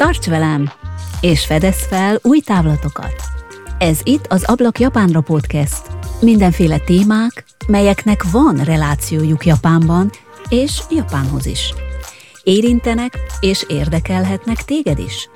Tarts velem, és fedez fel új távlatokat! Ez itt az Ablak Japánra podcast. Mindenféle témák, melyeknek van relációjuk Japánban, és Japánhoz is. Érintenek és érdekelhetnek téged is.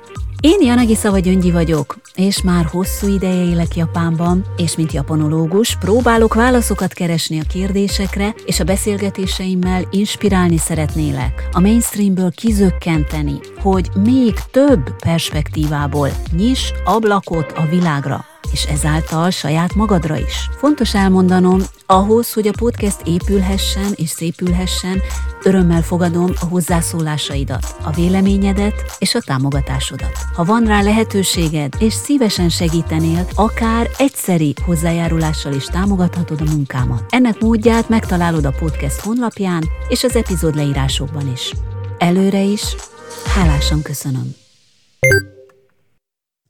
Én Janagi Szava Gyöngyi vagyok, és már hosszú ideje élek Japánban, és mint japanológus próbálok válaszokat keresni a kérdésekre, és a beszélgetéseimmel inspirálni szeretnélek, a mainstreamből kizökkenteni, hogy még több perspektívából nyis ablakot a világra és ezáltal saját magadra is. Fontos elmondanom, ahhoz, hogy a podcast épülhessen és szépülhessen, örömmel fogadom a hozzászólásaidat, a véleményedet és a támogatásodat. Ha van rá lehetőséged, és szívesen segítenél, akár egyszeri hozzájárulással is támogathatod a munkámat. Ennek módját megtalálod a podcast honlapján és az epizód leírásokban is. Előre is, hálásan köszönöm.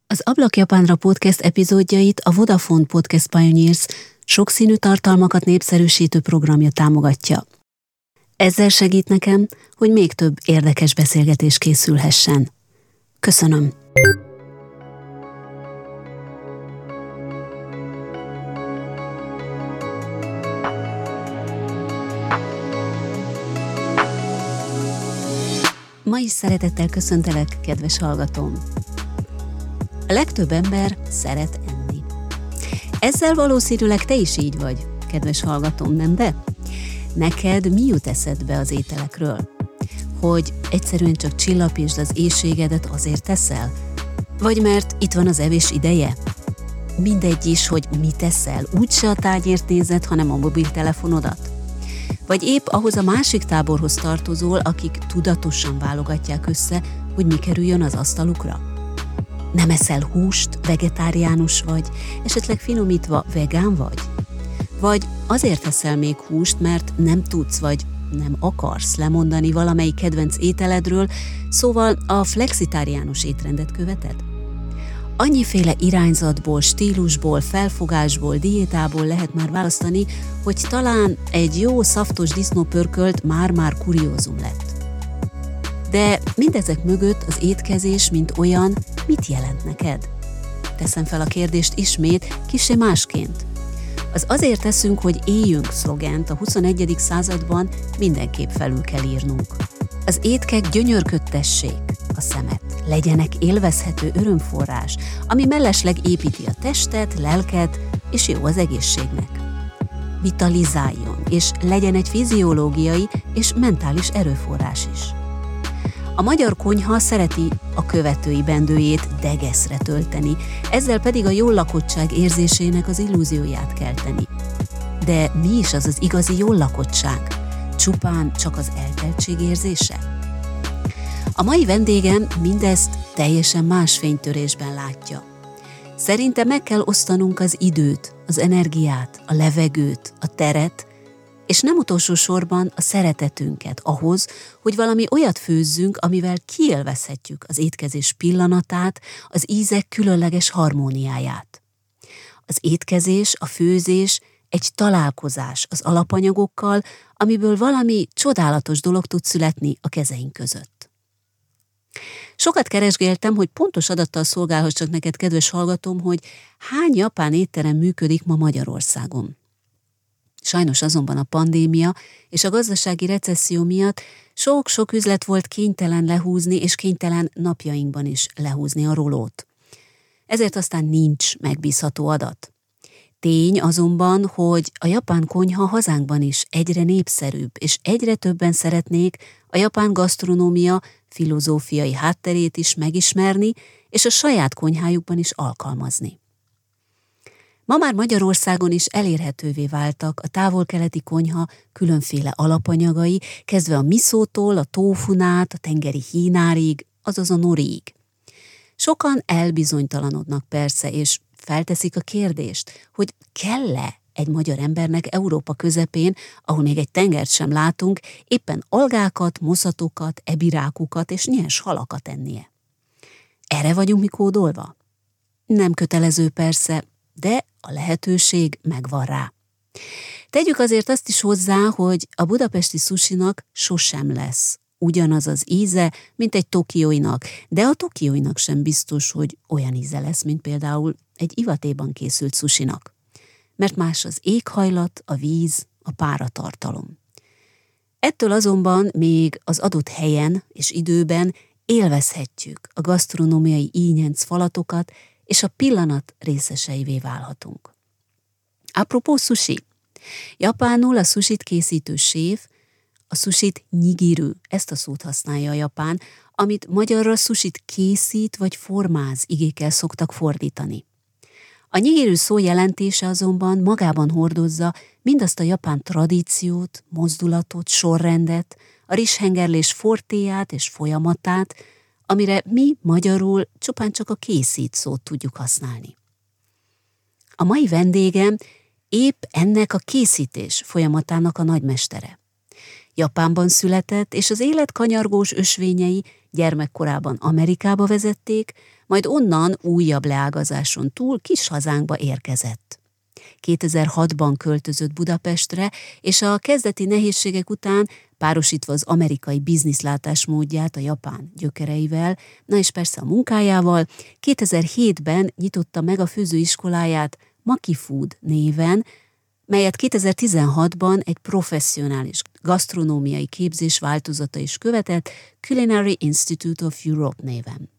Az Ablak Japánra podcast epizódjait a Vodafone Podcast Pioneers sokszínű tartalmakat népszerűsítő programja támogatja. Ezzel segít nekem, hogy még több érdekes beszélgetés készülhessen. Köszönöm! Ma is szeretettel köszöntelek, kedves hallgatóm! A legtöbb ember szeret enni. Ezzel valószínűleg te is így vagy, kedves hallgatóm, nem de? Neked mi jut eszedbe az ételekről? Hogy egyszerűen csak csillapítsd az éjségedet azért teszel? Vagy mert itt van az evés ideje? Mindegy is, hogy mit teszel, úgyse a tányért nézed, hanem a mobiltelefonodat? Vagy épp ahhoz a másik táborhoz tartozol, akik tudatosan válogatják össze, hogy mi kerüljön az asztalukra? Nem eszel húst, vegetáriánus vagy, esetleg finomítva vegán vagy? Vagy azért eszel még húst, mert nem tudsz vagy nem akarsz lemondani valamelyik kedvenc ételedről, szóval a flexitáriánus étrendet követed? Annyiféle irányzatból, stílusból, felfogásból, diétából lehet már választani, hogy talán egy jó szaftos disznópörkölt már-már kuriózum lett. De mindezek mögött az étkezés, mint olyan, mit jelent neked? Teszem fel a kérdést ismét, kisé másként. Az azért teszünk, hogy éljünk szlogent a 21. században mindenképp felül kell írnunk. Az étkek gyönyörködtessék a szemet, legyenek élvezhető örömforrás, ami mellesleg építi a testet, lelket, és jó az egészségnek. Vitalizáljon, és legyen egy fiziológiai és mentális erőforrás is. A magyar konyha szereti a követői bendőjét degeszre tölteni, ezzel pedig a jól lakottság érzésének az illúzióját kelteni. De mi is az az igazi jól lakottság? Csupán csak az elteltség érzése? A mai vendégem mindezt teljesen más fénytörésben látja. Szerinte meg kell osztanunk az időt, az energiát, a levegőt, a teret, és nem utolsó sorban a szeretetünket ahhoz, hogy valami olyat főzzünk, amivel kielvezhetjük az étkezés pillanatát, az ízek különleges harmóniáját. Az étkezés, a főzés egy találkozás az alapanyagokkal, amiből valami csodálatos dolog tud születni a kezeink között. Sokat keresgéltem, hogy pontos adattal szolgálhassak neked, kedves hallgatom, hogy hány japán étterem működik ma Magyarországon. Sajnos azonban a pandémia és a gazdasági recesszió miatt sok-sok üzlet volt kénytelen lehúzni, és kénytelen napjainkban is lehúzni a rolót. Ezért aztán nincs megbízható adat. Tény azonban, hogy a japán konyha hazánkban is egyre népszerűbb, és egyre többen szeretnék a japán gasztronómia filozófiai hátterét is megismerni, és a saját konyhájukban is alkalmazni. Ma már Magyarországon is elérhetővé váltak a távol-keleti konyha különféle alapanyagai, kezdve a miszótól, a tófunát, a tengeri hínárig, azaz a noriig. Sokan elbizonytalanodnak persze, és felteszik a kérdést, hogy kell-e egy magyar embernek Európa közepén, ahol még egy tengert sem látunk, éppen algákat, moszatokat, ebirákukat és nyers halakat ennie. Erre vagyunk mi kódolva? Nem kötelező persze, de a lehetőség megvan rá. Tegyük azért azt is hozzá, hogy a budapesti susinak sosem lesz ugyanaz az íze, mint egy tokióinak, de a tokióinak sem biztos, hogy olyan íze lesz, mint például egy ivatéban készült susinak. Mert más az éghajlat, a víz, a páratartalom. Ettől azonban még az adott helyen és időben élvezhetjük a gasztronómiai ínyenc falatokat, és a pillanat részeseivé válhatunk. Apropó sushi. Japánul a sushit készítő séf a sushit nyigiru, ezt a szót használja a japán, amit magyarra sushit készít vagy formáz igékkel szoktak fordítani. A nyigiru szó jelentése azonban magában hordozza mindazt a japán tradíciót, mozdulatot, sorrendet, a rizshengerlés fortéját és folyamatát, amire mi magyarul csupán csak a készít szót tudjuk használni. A mai vendégem épp ennek a készítés folyamatának a nagymestere. Japánban született, és az élet kanyargós ösvényei gyermekkorában Amerikába vezették, majd onnan újabb leágazáson túl kis hazánkba érkezett. 2006-ban költözött Budapestre, és a kezdeti nehézségek után párosítva az amerikai bizniszlátásmódját a japán gyökereivel, na és persze a munkájával, 2007-ben nyitotta meg a főzőiskoláját Maki Food néven, melyet 2016-ban egy professzionális gasztronómiai képzés változata is követett Culinary Institute of Europe néven.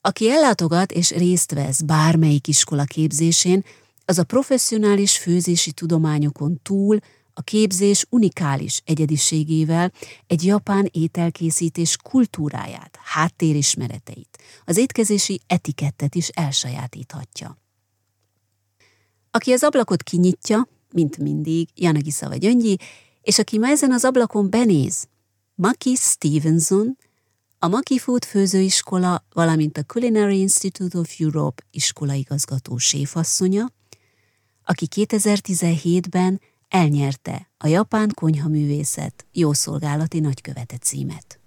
Aki ellátogat és részt vesz bármelyik iskola képzésén, az a professzionális főzési tudományokon túl a képzés unikális egyediségével egy japán ételkészítés kultúráját, háttérismereteit, az étkezési etikettet is elsajátíthatja. Aki az ablakot kinyitja, mint mindig, Janagisa vagy Öngyi, és aki ma ezen az ablakon benéz, Maki Stevenson, a Maki Food főzőiskola, valamint a Culinary Institute of Europe iskolaigazgató séfasszonya, aki 2017-ben elnyerte a Japán Konyhaművészet jószolgálati nagykövete címet.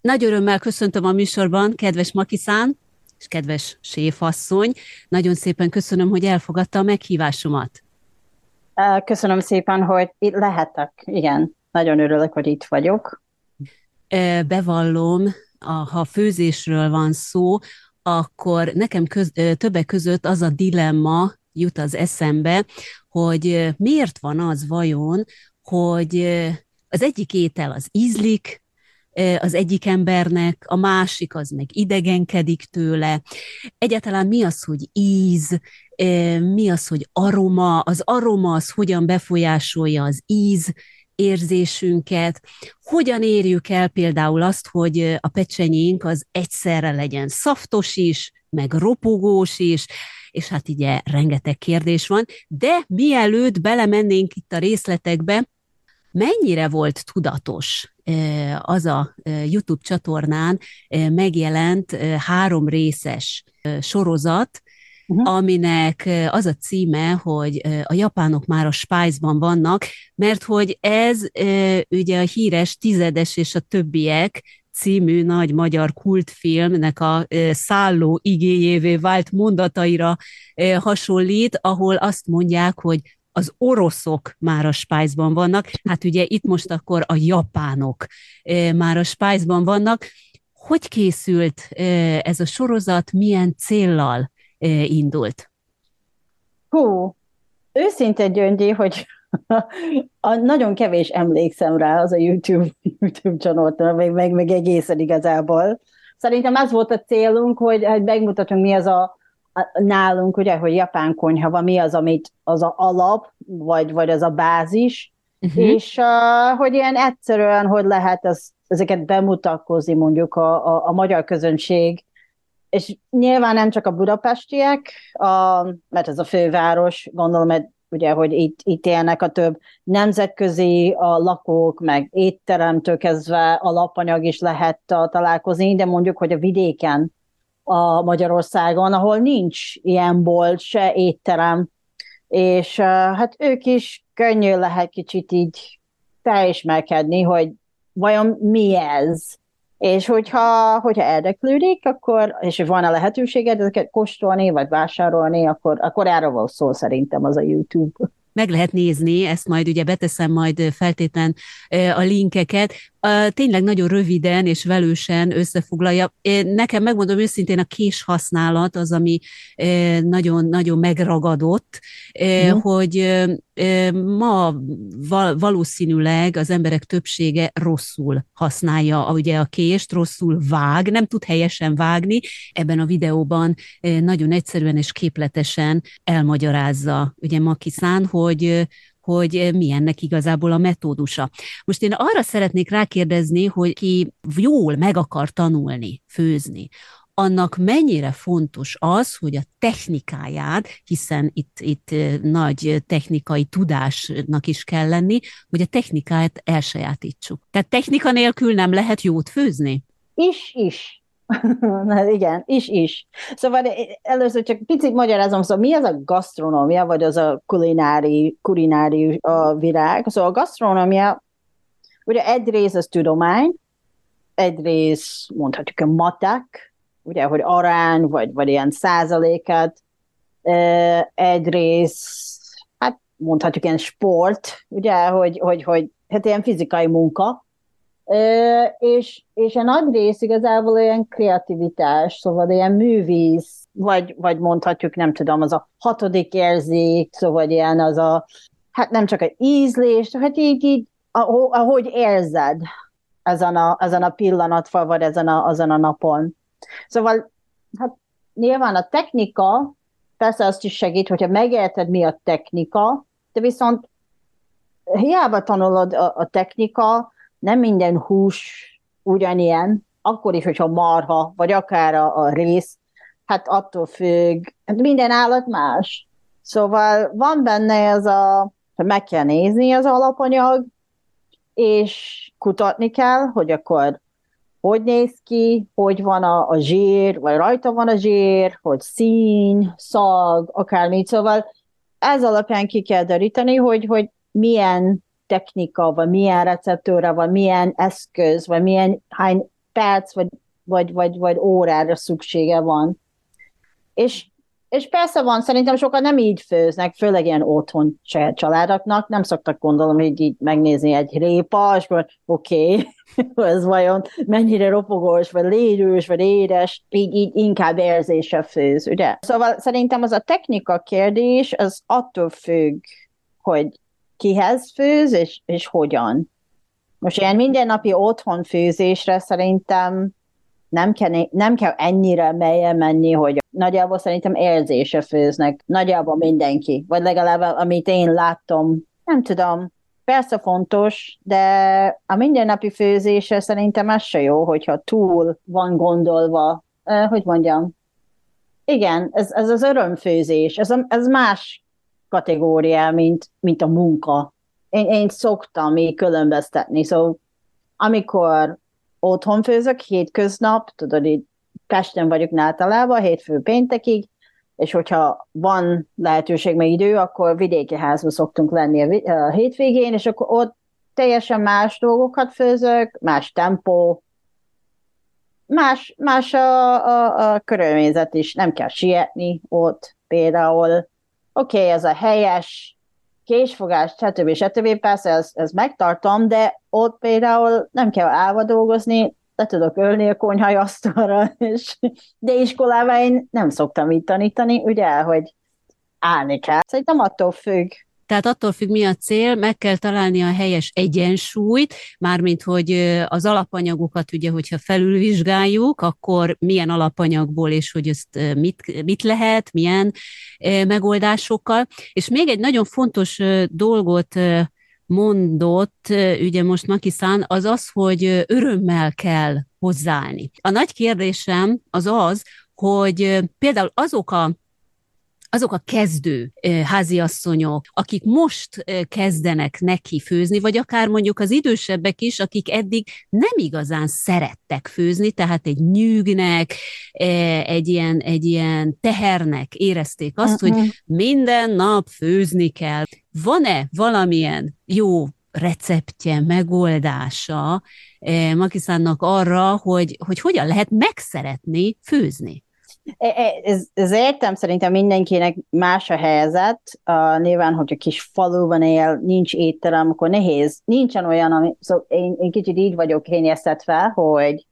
Nagy örömmel köszöntöm a műsorban kedves Makiszán és kedves séfasszony. Nagyon szépen köszönöm, hogy elfogadta a meghívásomat. Köszönöm szépen, hogy itt lehetek. Igen, nagyon örülök, hogy itt vagyok. Bevallom, ha főzésről van szó, akkor nekem köz, többek között az a dilemma jut az eszembe, hogy miért van az vajon, hogy az egyik étel az ízlik, az egyik embernek, a másik az meg idegenkedik tőle. Egyáltalán mi az, hogy íz, mi az, hogy aroma, az aroma az hogyan befolyásolja az íz érzésünket, hogyan érjük el például azt, hogy a pecsenyénk az egyszerre legyen szaftos is, meg ropogós is, és hát ugye rengeteg kérdés van, de mielőtt belemennénk itt a részletekbe, mennyire volt tudatos az a YouTube csatornán megjelent három részes sorozat, uh-huh. aminek az a címe, hogy a japánok már a Spice-ban vannak, mert hogy ez ugye a híres tizedes és a többiek című nagy magyar kultfilmnek a szálló igényévé vált mondataira hasonlít, ahol azt mondják, hogy az oroszok már a Spice-ban vannak, hát ugye itt most akkor a japánok már a Spice-ban vannak. Hogy készült ez a sorozat, milyen céllal indult? Hú, őszinte gyöngyi, hogy a, nagyon kevés emlékszem rá az a YouTube, YouTube csatorna, meg, meg, meg egészen igazából. Szerintem az volt a célunk, hogy, hogy megmutatunk, mi az a, a nálunk, ugye, hogy japán konyha van, mi az, amit az a alap, vagy, vagy az a bázis, uh-huh. és uh, hogy ilyen egyszerűen, hogy lehet ez, ezeket bemutatkozni mondjuk a, a, a magyar közönség, és nyilván nem csak a budapestiek, a, mert ez a főváros, gondolom, hogy ugye, hogy itt, itt élnek a több nemzetközi a lakók, meg étteremtől kezdve alapanyag is lehet találkozni, de mondjuk, hogy a vidéken a Magyarországon, ahol nincs ilyen bolt, se étterem, és hát ők is könnyű lehet kicsit így felismerkedni, hogy vajon mi ez, és hogyha, hogyha érdeklődik, akkor, és van a lehetőséged ezeket kóstolni, vagy vásárolni, akkor, akkor erre van szó szerintem az a YouTube. meg lehet nézni, ezt majd ugye beteszem majd feltétlen a linkeket, tényleg nagyon röviden és velősen összefoglalja. Nekem megmondom őszintén a kés használat az, ami nagyon-nagyon megragadott, mm. hogy ma valószínűleg az emberek többsége rosszul használja ugye a kést, rosszul vág, nem tud helyesen vágni. Ebben a videóban nagyon egyszerűen és képletesen elmagyarázza ugye Makiszán, hogy hogy mi ennek igazából a metódusa. Most én arra szeretnék rákérdezni, hogy ki jól meg akar tanulni, főzni, annak mennyire fontos az, hogy a technikáját, hiszen itt, itt nagy technikai tudásnak is kell lenni, hogy a technikát elsajátítsuk. Tehát technika nélkül nem lehet jót főzni? Is, is. Na, igen, is, is. Szóval először csak picit magyarázom, szóval mi az a gasztronómia, vagy az a kulinári, kulinári a virág. Szóval a gasztronómia, ugye egyrészt az tudomány, egyrészt mondhatjuk a matek, ugye, hogy arány, vagy, vagy ilyen százalékat, egyrészt, hát mondhatjuk ilyen sport, ugye, hogy, hogy, hogy hát ilyen fizikai munka, és, és a nagy rész igazából olyan kreativitás, szóval ilyen művész, vagy, vagy mondhatjuk, nem tudom, az a hatodik érzék, szóval ilyen az a, hát nem csak egy ízlés, hát így, így ahogy érzed ezen a, ezen a pillanatban, vagy ezen a, ezen a napon. Szóval hát nyilván a technika persze azt is segít, hogyha megérted, mi a technika, de viszont hiába tanulod a, a technika, nem minden hús ugyanilyen, akkor is, hogyha marha, vagy akár a, a rész, hát attól függ, hát minden állat más. Szóval van benne ez a, hogy meg kell nézni az alapanyag, és kutatni kell, hogy akkor hogy néz ki, hogy van a, a zsír, vagy rajta van a zsír, hogy szín, szag, akármit. Szóval ez alapján ki kell deríteni, hogy, hogy milyen technika, vagy milyen receptőre, vagy milyen eszköz, vagy milyen hány perc, vagy, vagy, vagy, vagy órára szüksége van. És, és persze van, szerintem sokan nem így főznek, főleg ilyen otthon családoknak, nem szoktak gondolom, hogy így megnézni egy répa, és oké, okay, ez vajon mennyire ropogós, vagy lérős, vagy édes, így, így inkább érzése főz, ugye? Szóval szerintem az a technika kérdés, az attól függ, hogy kihez főz, és, és hogyan. Most ilyen mindennapi otthon főzésre szerintem nem kell, nem kell ennyire melyen menni, hogy nagyjából szerintem érzése főznek, nagyjából mindenki, vagy legalább amit én láttam, nem tudom, persze fontos, de a mindennapi főzése szerintem ez se jó, hogyha túl van gondolva, eh, hogy mondjam, igen, ez, ez az örömfőzés, ez, ez más kategória, mint, mint a munka. Én, én szoktam még különböztetni, szóval amikor otthon főzök hétköznap, tudod, így Pesten vagyok általában, hétfő péntekig, és hogyha van lehetőség, meg idő, akkor vidéki házba szoktunk lenni a hétvégén, és akkor ott teljesen más dolgokat főzök, más tempó, más, más a, a, a körülményzet is, nem kell sietni ott például, oké, okay, ez a helyes késfogás, stb. stb. Persze ezt, ezt megtartom, de ott például nem kell állva dolgozni, le tudok ölni a konyhai asztalra, és, de iskolában én nem szoktam így tanítani, ugye, hogy állni kell. Szerintem attól függ, tehát attól függ, mi a cél, meg kell találni a helyes egyensúlyt, mármint, hogy az alapanyagokat ugye, hogyha felülvizsgáljuk, akkor milyen alapanyagból, és hogy ezt mit, mit lehet, milyen megoldásokkal. És még egy nagyon fontos dolgot mondott, ugye most Makiszán, az az, hogy örömmel kell hozzáállni. A nagy kérdésem az az, hogy például azok a azok a kezdő háziasszonyok, akik most kezdenek neki főzni, vagy akár mondjuk az idősebbek is, akik eddig nem igazán szerettek főzni, tehát egy nyűgnek, egy ilyen, egy ilyen tehernek érezték azt, uh-huh. hogy minden nap főzni kell. Van-e valamilyen jó receptje, megoldása Makiszánnak arra, hogy, hogy hogyan lehet megszeretni főzni? E, e, ez, ez értem, szerintem mindenkinek más a helyzet. Uh, nyilván, hogyha kis faluban él, nincs étterem, akkor nehéz. Nincsen olyan, ami, szóval én, én kicsit így vagyok kényeztetve, hogy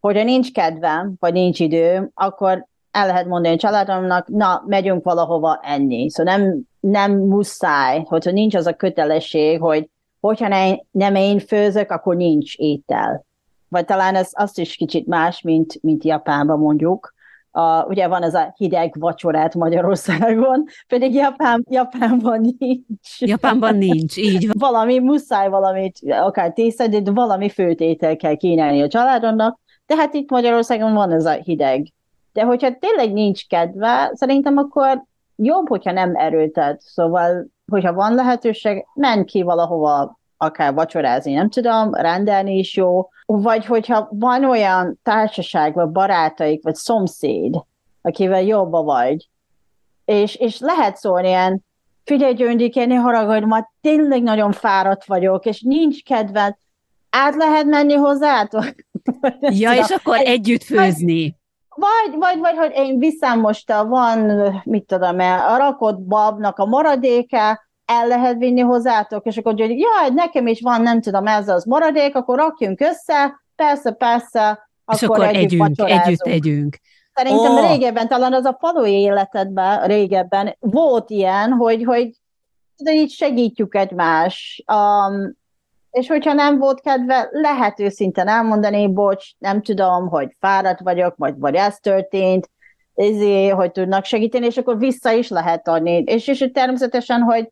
hogyha nincs kedvem, vagy nincs időm, akkor el lehet mondani a családomnak, na, megyünk valahova enni. Szóval nem, nem muszáj, hogyha nincs az a kötelesség, hogy hogyha ne, nem én főzök, akkor nincs étel. Vagy talán ez azt is kicsit más, mint, mint Japánban mondjuk. Uh, ugye van ez a hideg vacsorát Magyarországon, pedig Japán, Japánban nincs. Japánban nincs, így van. Valami, muszáj valamit, akár tészed, de valami főtétel kell kínálni a családonnak, de hát itt Magyarországon van ez a hideg. De hogyha tényleg nincs kedve, szerintem akkor jobb, hogyha nem erőltet. Szóval, hogyha van lehetőség, menj ki valahova, akár vacsorázni, nem tudom, rendelni is jó, vagy hogyha van olyan társaság, vagy barátaik, vagy szomszéd, akivel jobba vagy, és, és lehet szólni ilyen, figyelj Gyöngyik, én ne haragudj, ma tényleg nagyon fáradt vagyok, és nincs kedved, át lehet menni hozzátok? Ja, és akkor együtt főzni. Vagy, vagy, vagy, hogy én viszem most, a, van, mit tudom, a rakott babnak a maradéka, el lehet vinni hozzátok, és akkor hogy jaj, nekem is van, nem tudom, ez az maradék, akkor rakjunk össze, persze, persze, és akkor, akkor együtt, együtt, együtt együnk. Szerintem oh. régebben, talán az a falui életedben régebben volt ilyen, hogy, hogy de így segítjük egymást. Um, és hogyha nem volt kedve, lehet őszinten elmondani, bocs, nem tudom, hogy fáradt vagyok, vagy, vagy ez történt, ezért, hogy tudnak segíteni, és akkor vissza is lehet adni. És, és természetesen, hogy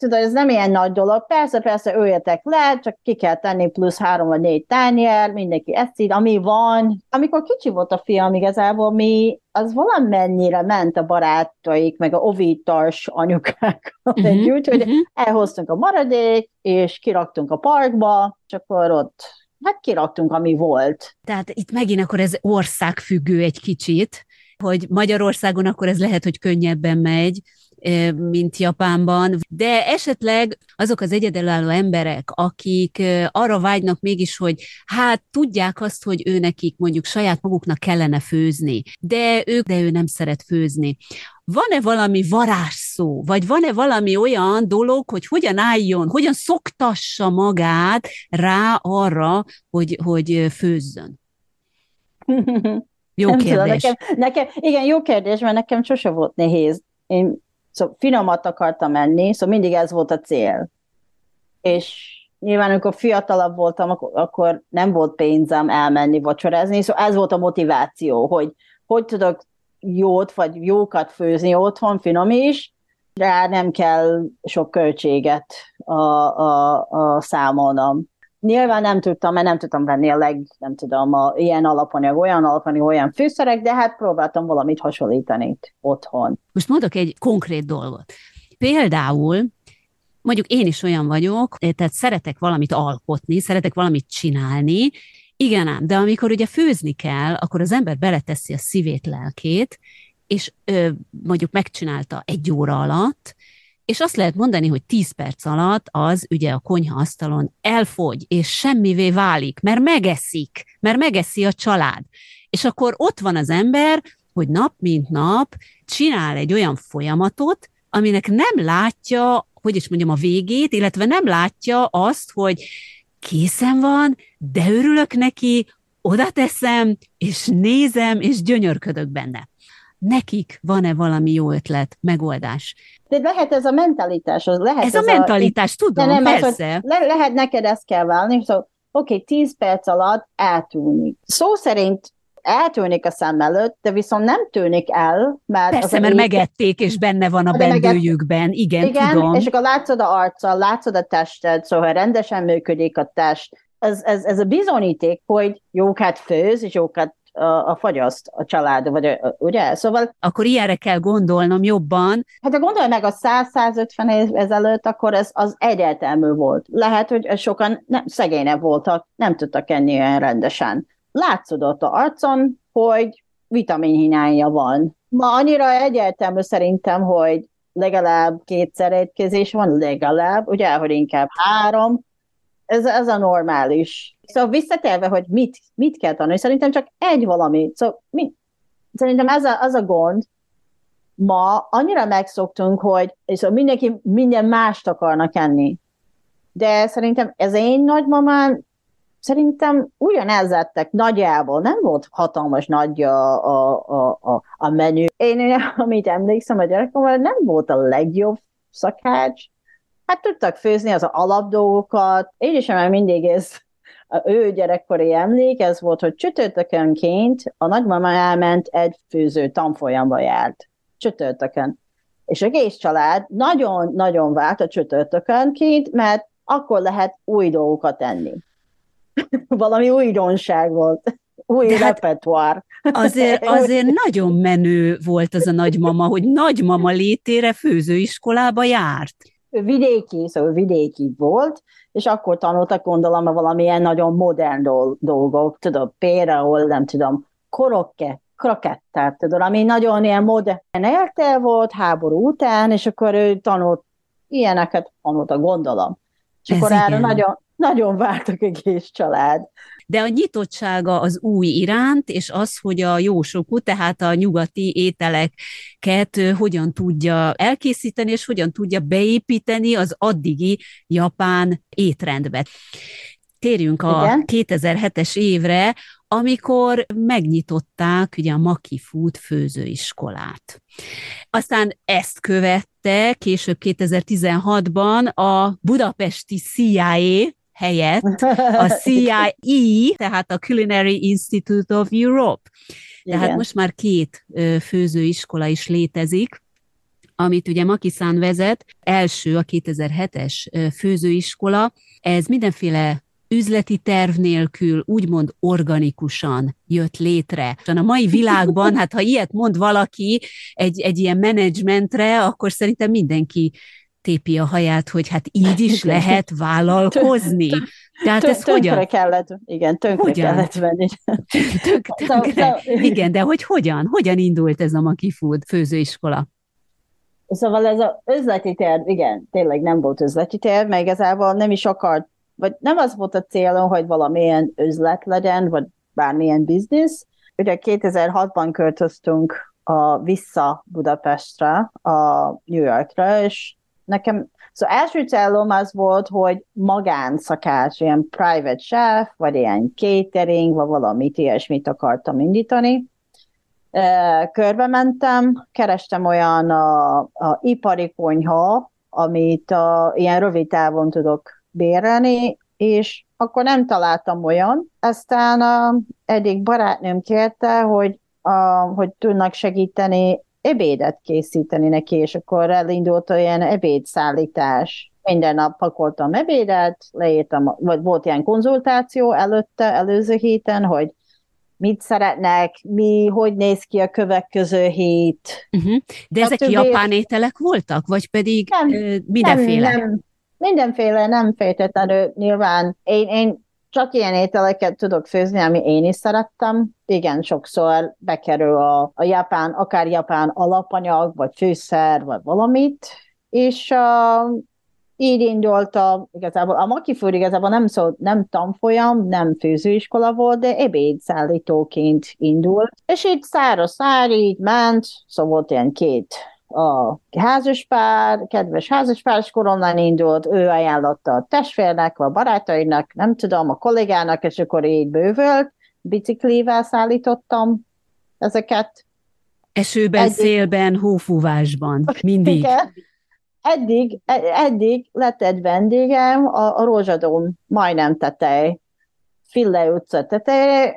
tudod, ez nem ilyen nagy dolog, persze, persze öljetek le, csak ki kell tenni plusz három vagy négy tányér, mindenki eszik, ami van. Amikor kicsi volt a fiam, igazából mi, az valamennyire ment a barátaik, meg a ovítars anyukák uh-huh, együtt, hogy uh-huh. elhoztunk a maradék, és kiraktunk a parkba, és akkor ott hát kiraktunk, ami volt. Tehát itt megint akkor ez országfüggő egy kicsit, hogy Magyarországon akkor ez lehet, hogy könnyebben megy, mint Japánban, de esetleg azok az egyedülálló emberek, akik arra vágynak mégis, hogy hát tudják azt, hogy ő nekik mondjuk saját maguknak kellene főzni, de ők, de ő nem szeret főzni. Van-e valami varázsszó, vagy van-e valami olyan dolog, hogy hogyan álljon, hogyan szoktassa magát rá arra, hogy, hogy főzzön? Jó nem kérdés. Tudom, nekem, nekem, igen, jó kérdés, mert nekem sose volt nehéz. Én Szóval finomat akartam enni, szóval mindig ez volt a cél. És nyilván, amikor fiatalabb voltam, akkor nem volt pénzem elmenni vacsorázni, szóval ez volt a motiváció, hogy hogy tudok jót vagy jókat főzni otthon, finom is, de nem kell sok költséget a, a, a számolnom. Nyilván nem tudtam, mert nem tudtam venni a leg, nem tudom, a, ilyen alapanyag, olyan alapanyag, olyan fűszerek, de hát próbáltam valamit hasonlítani otthon. Most mondok egy konkrét dolgot. Például mondjuk én is olyan vagyok, tehát szeretek valamit alkotni, szeretek valamit csinálni, igen ám, de amikor ugye főzni kell, akkor az ember beleteszi a szívét, lelkét, és ö, mondjuk megcsinálta egy óra alatt, és azt lehet mondani, hogy 10 perc alatt az ugye a konyha asztalon elfogy, és semmivé válik, mert megeszik, mert megeszi a család. És akkor ott van az ember, hogy nap mint nap csinál egy olyan folyamatot, aminek nem látja, hogy is mondjam, a végét, illetve nem látja azt, hogy készen van, de örülök neki, oda teszem, és nézem, és gyönyörködök benne nekik van-e valami jó ötlet, megoldás? De lehet ez a mentalitás, az lehet ez, ez a mentalitás, a, tudom, nem, persze. Az, le, lehet neked ezt kell válni, szóval oké, okay, tíz perc alatt eltűnik. Szó szerint eltűnik a szem előtt, de viszont nem tűnik el, mert... Persze, mert éjt... megették, és benne van a bendőjükben, igen, igen, tudom. és akkor látszod a arccal, látszod a tested, szóval rendesen működik a test. Ez, ez, ez a bizonyíték, hogy jókat főz, és jókat a, a fagyaszt a család, vagy a, ugye? Szóval... Akkor ilyenre kell gondolnom jobban. Hát ha gondolj meg a 100-150 év ezelőtt, akkor ez az egyértelmű volt. Lehet, hogy sokan nem, szegényebb voltak, nem tudtak enni olyan rendesen. Látszódott a arcon, hogy vitaminhiánya van. Ma annyira egyértelmű szerintem, hogy legalább kétszer étkezés van, legalább, ugye, hogy inkább három, ez, ez a normális. Szóval visszatérve, hogy mit, mit kell tanulni, szerintem csak egy valami. Szóval mi, szerintem ez a, az a gond, ma annyira megszoktunk, hogy és mindenki minden mást akarnak enni. De szerintem ez én nagymamám szerintem ugyanez ettek nagyjából, nem volt hatalmas nagy a, a, a, a, a menü. Én, amit emlékszem a gyerekommal, nem volt a legjobb szakács. Hát tudtak főzni az alapdolgokat. Én is már mindig ez a ő gyerekkori emlék, ez volt, hogy csütörtökönként a nagymama elment egy főző tanfolyamba járt. Csütörtökön. És egész család nagyon-nagyon várt a csütörtökönként, mert akkor lehet új dolgokat enni. Valami újdonság volt. Új De hát repertoár. Azért, azért nagyon menő volt az a nagymama, hogy nagymama létére főzőiskolába járt. Vidéki, szóval vidéki volt, és akkor tanultak gondolom valamilyen nagyon modern dolgok, tudod, például, nem tudom, korokke, krokettát, tudod, ami nagyon ilyen modern érte volt háború után, és akkor ő tanult ilyeneket, tanult a gondolom. És Ez akkor igen. erre nagyon, nagyon vártak egész család. De a nyitottsága az új iránt, és az, hogy a jósokú, tehát a nyugati ételeket hogyan tudja elkészíteni, és hogyan tudja beépíteni az addigi japán étrendbe. Térjünk a Igen? 2007-es évre, amikor megnyitották ugye a Maki Food főzőiskolát. Aztán ezt követte később 2016-ban a budapesti CIA, helyett a CIE, tehát a Culinary Institute of Europe. Igen. Tehát most már két főzőiskola is létezik, amit ugye Makiszán vezet, első a 2007-es főzőiskola, ez mindenféle üzleti terv nélkül, úgymond organikusan jött létre. A mai világban, hát ha ilyet mond valaki egy, egy ilyen menedzsmentre, akkor szerintem mindenki tépi a haját, hogy hát így is lehet vállalkozni. Tehát ez tönkre hogyan? kellett, igen, tönkre hogyan? kellett venni. Tönk, tönkre. Igen, de hogy hogyan? Hogyan indult ez a Maki Food főzőiskola? Szóval ez az üzleti terv, igen, tényleg nem volt üzleti terv, meg igazából nem is akart, vagy nem az volt a célom, hogy valamilyen üzlet legyen, vagy bármilyen biznisz. Ugye 2006-ban költöztünk a, vissza Budapestre, a New Yorkra, és nekem, szóval első célom az volt, hogy magánszakács, ilyen private chef, vagy ilyen catering, vagy valamit ilyesmit akartam indítani. Körbe mentem, kerestem olyan a, a ipari konyha, amit a, ilyen rövid távon tudok bérelni, és akkor nem találtam olyan. Aztán a, egyik barátnőm kérte, hogy, a, hogy tudnak segíteni ebédet készíteni neki, és akkor elindult olyan ebédszállítás. Minden nap pakoltam ebédet, leírtam, vagy volt ilyen konzultáció előtte, előző héten, hogy mit szeretnek, mi, hogy néz ki a következő hét. Uh-huh. De ezek többé... japán ételek voltak, vagy pedig nem, mindenféle? Nem, nem, mindenféle, nem feltétlenül nyilván. Én, én csak ilyen ételeket tudok főzni, ami én is szerettem. Igen, sokszor bekerül a, a japán, akár japán alapanyag, vagy főszer, vagy valamit, és uh, így indultam, igazából a Makifúr igazából nem, szó, nem tanfolyam, nem főzőiskola volt, de ebédszállítóként indult, és így szára szár, így ment, szóval volt ilyen két a házaspár, kedves házaspár, és onnan indult, ő ajánlotta a testvérnek, vagy a barátainak, nem tudom, a kollégának, és akkor így bővölt, biciklivel szállítottam ezeket. Esőben, eddig, szélben, hófúvásban, mindig. Igen. Eddig, eddig lett egy vendégem a, a Rózsadóm majdnem tetej, Fille utca tetejére,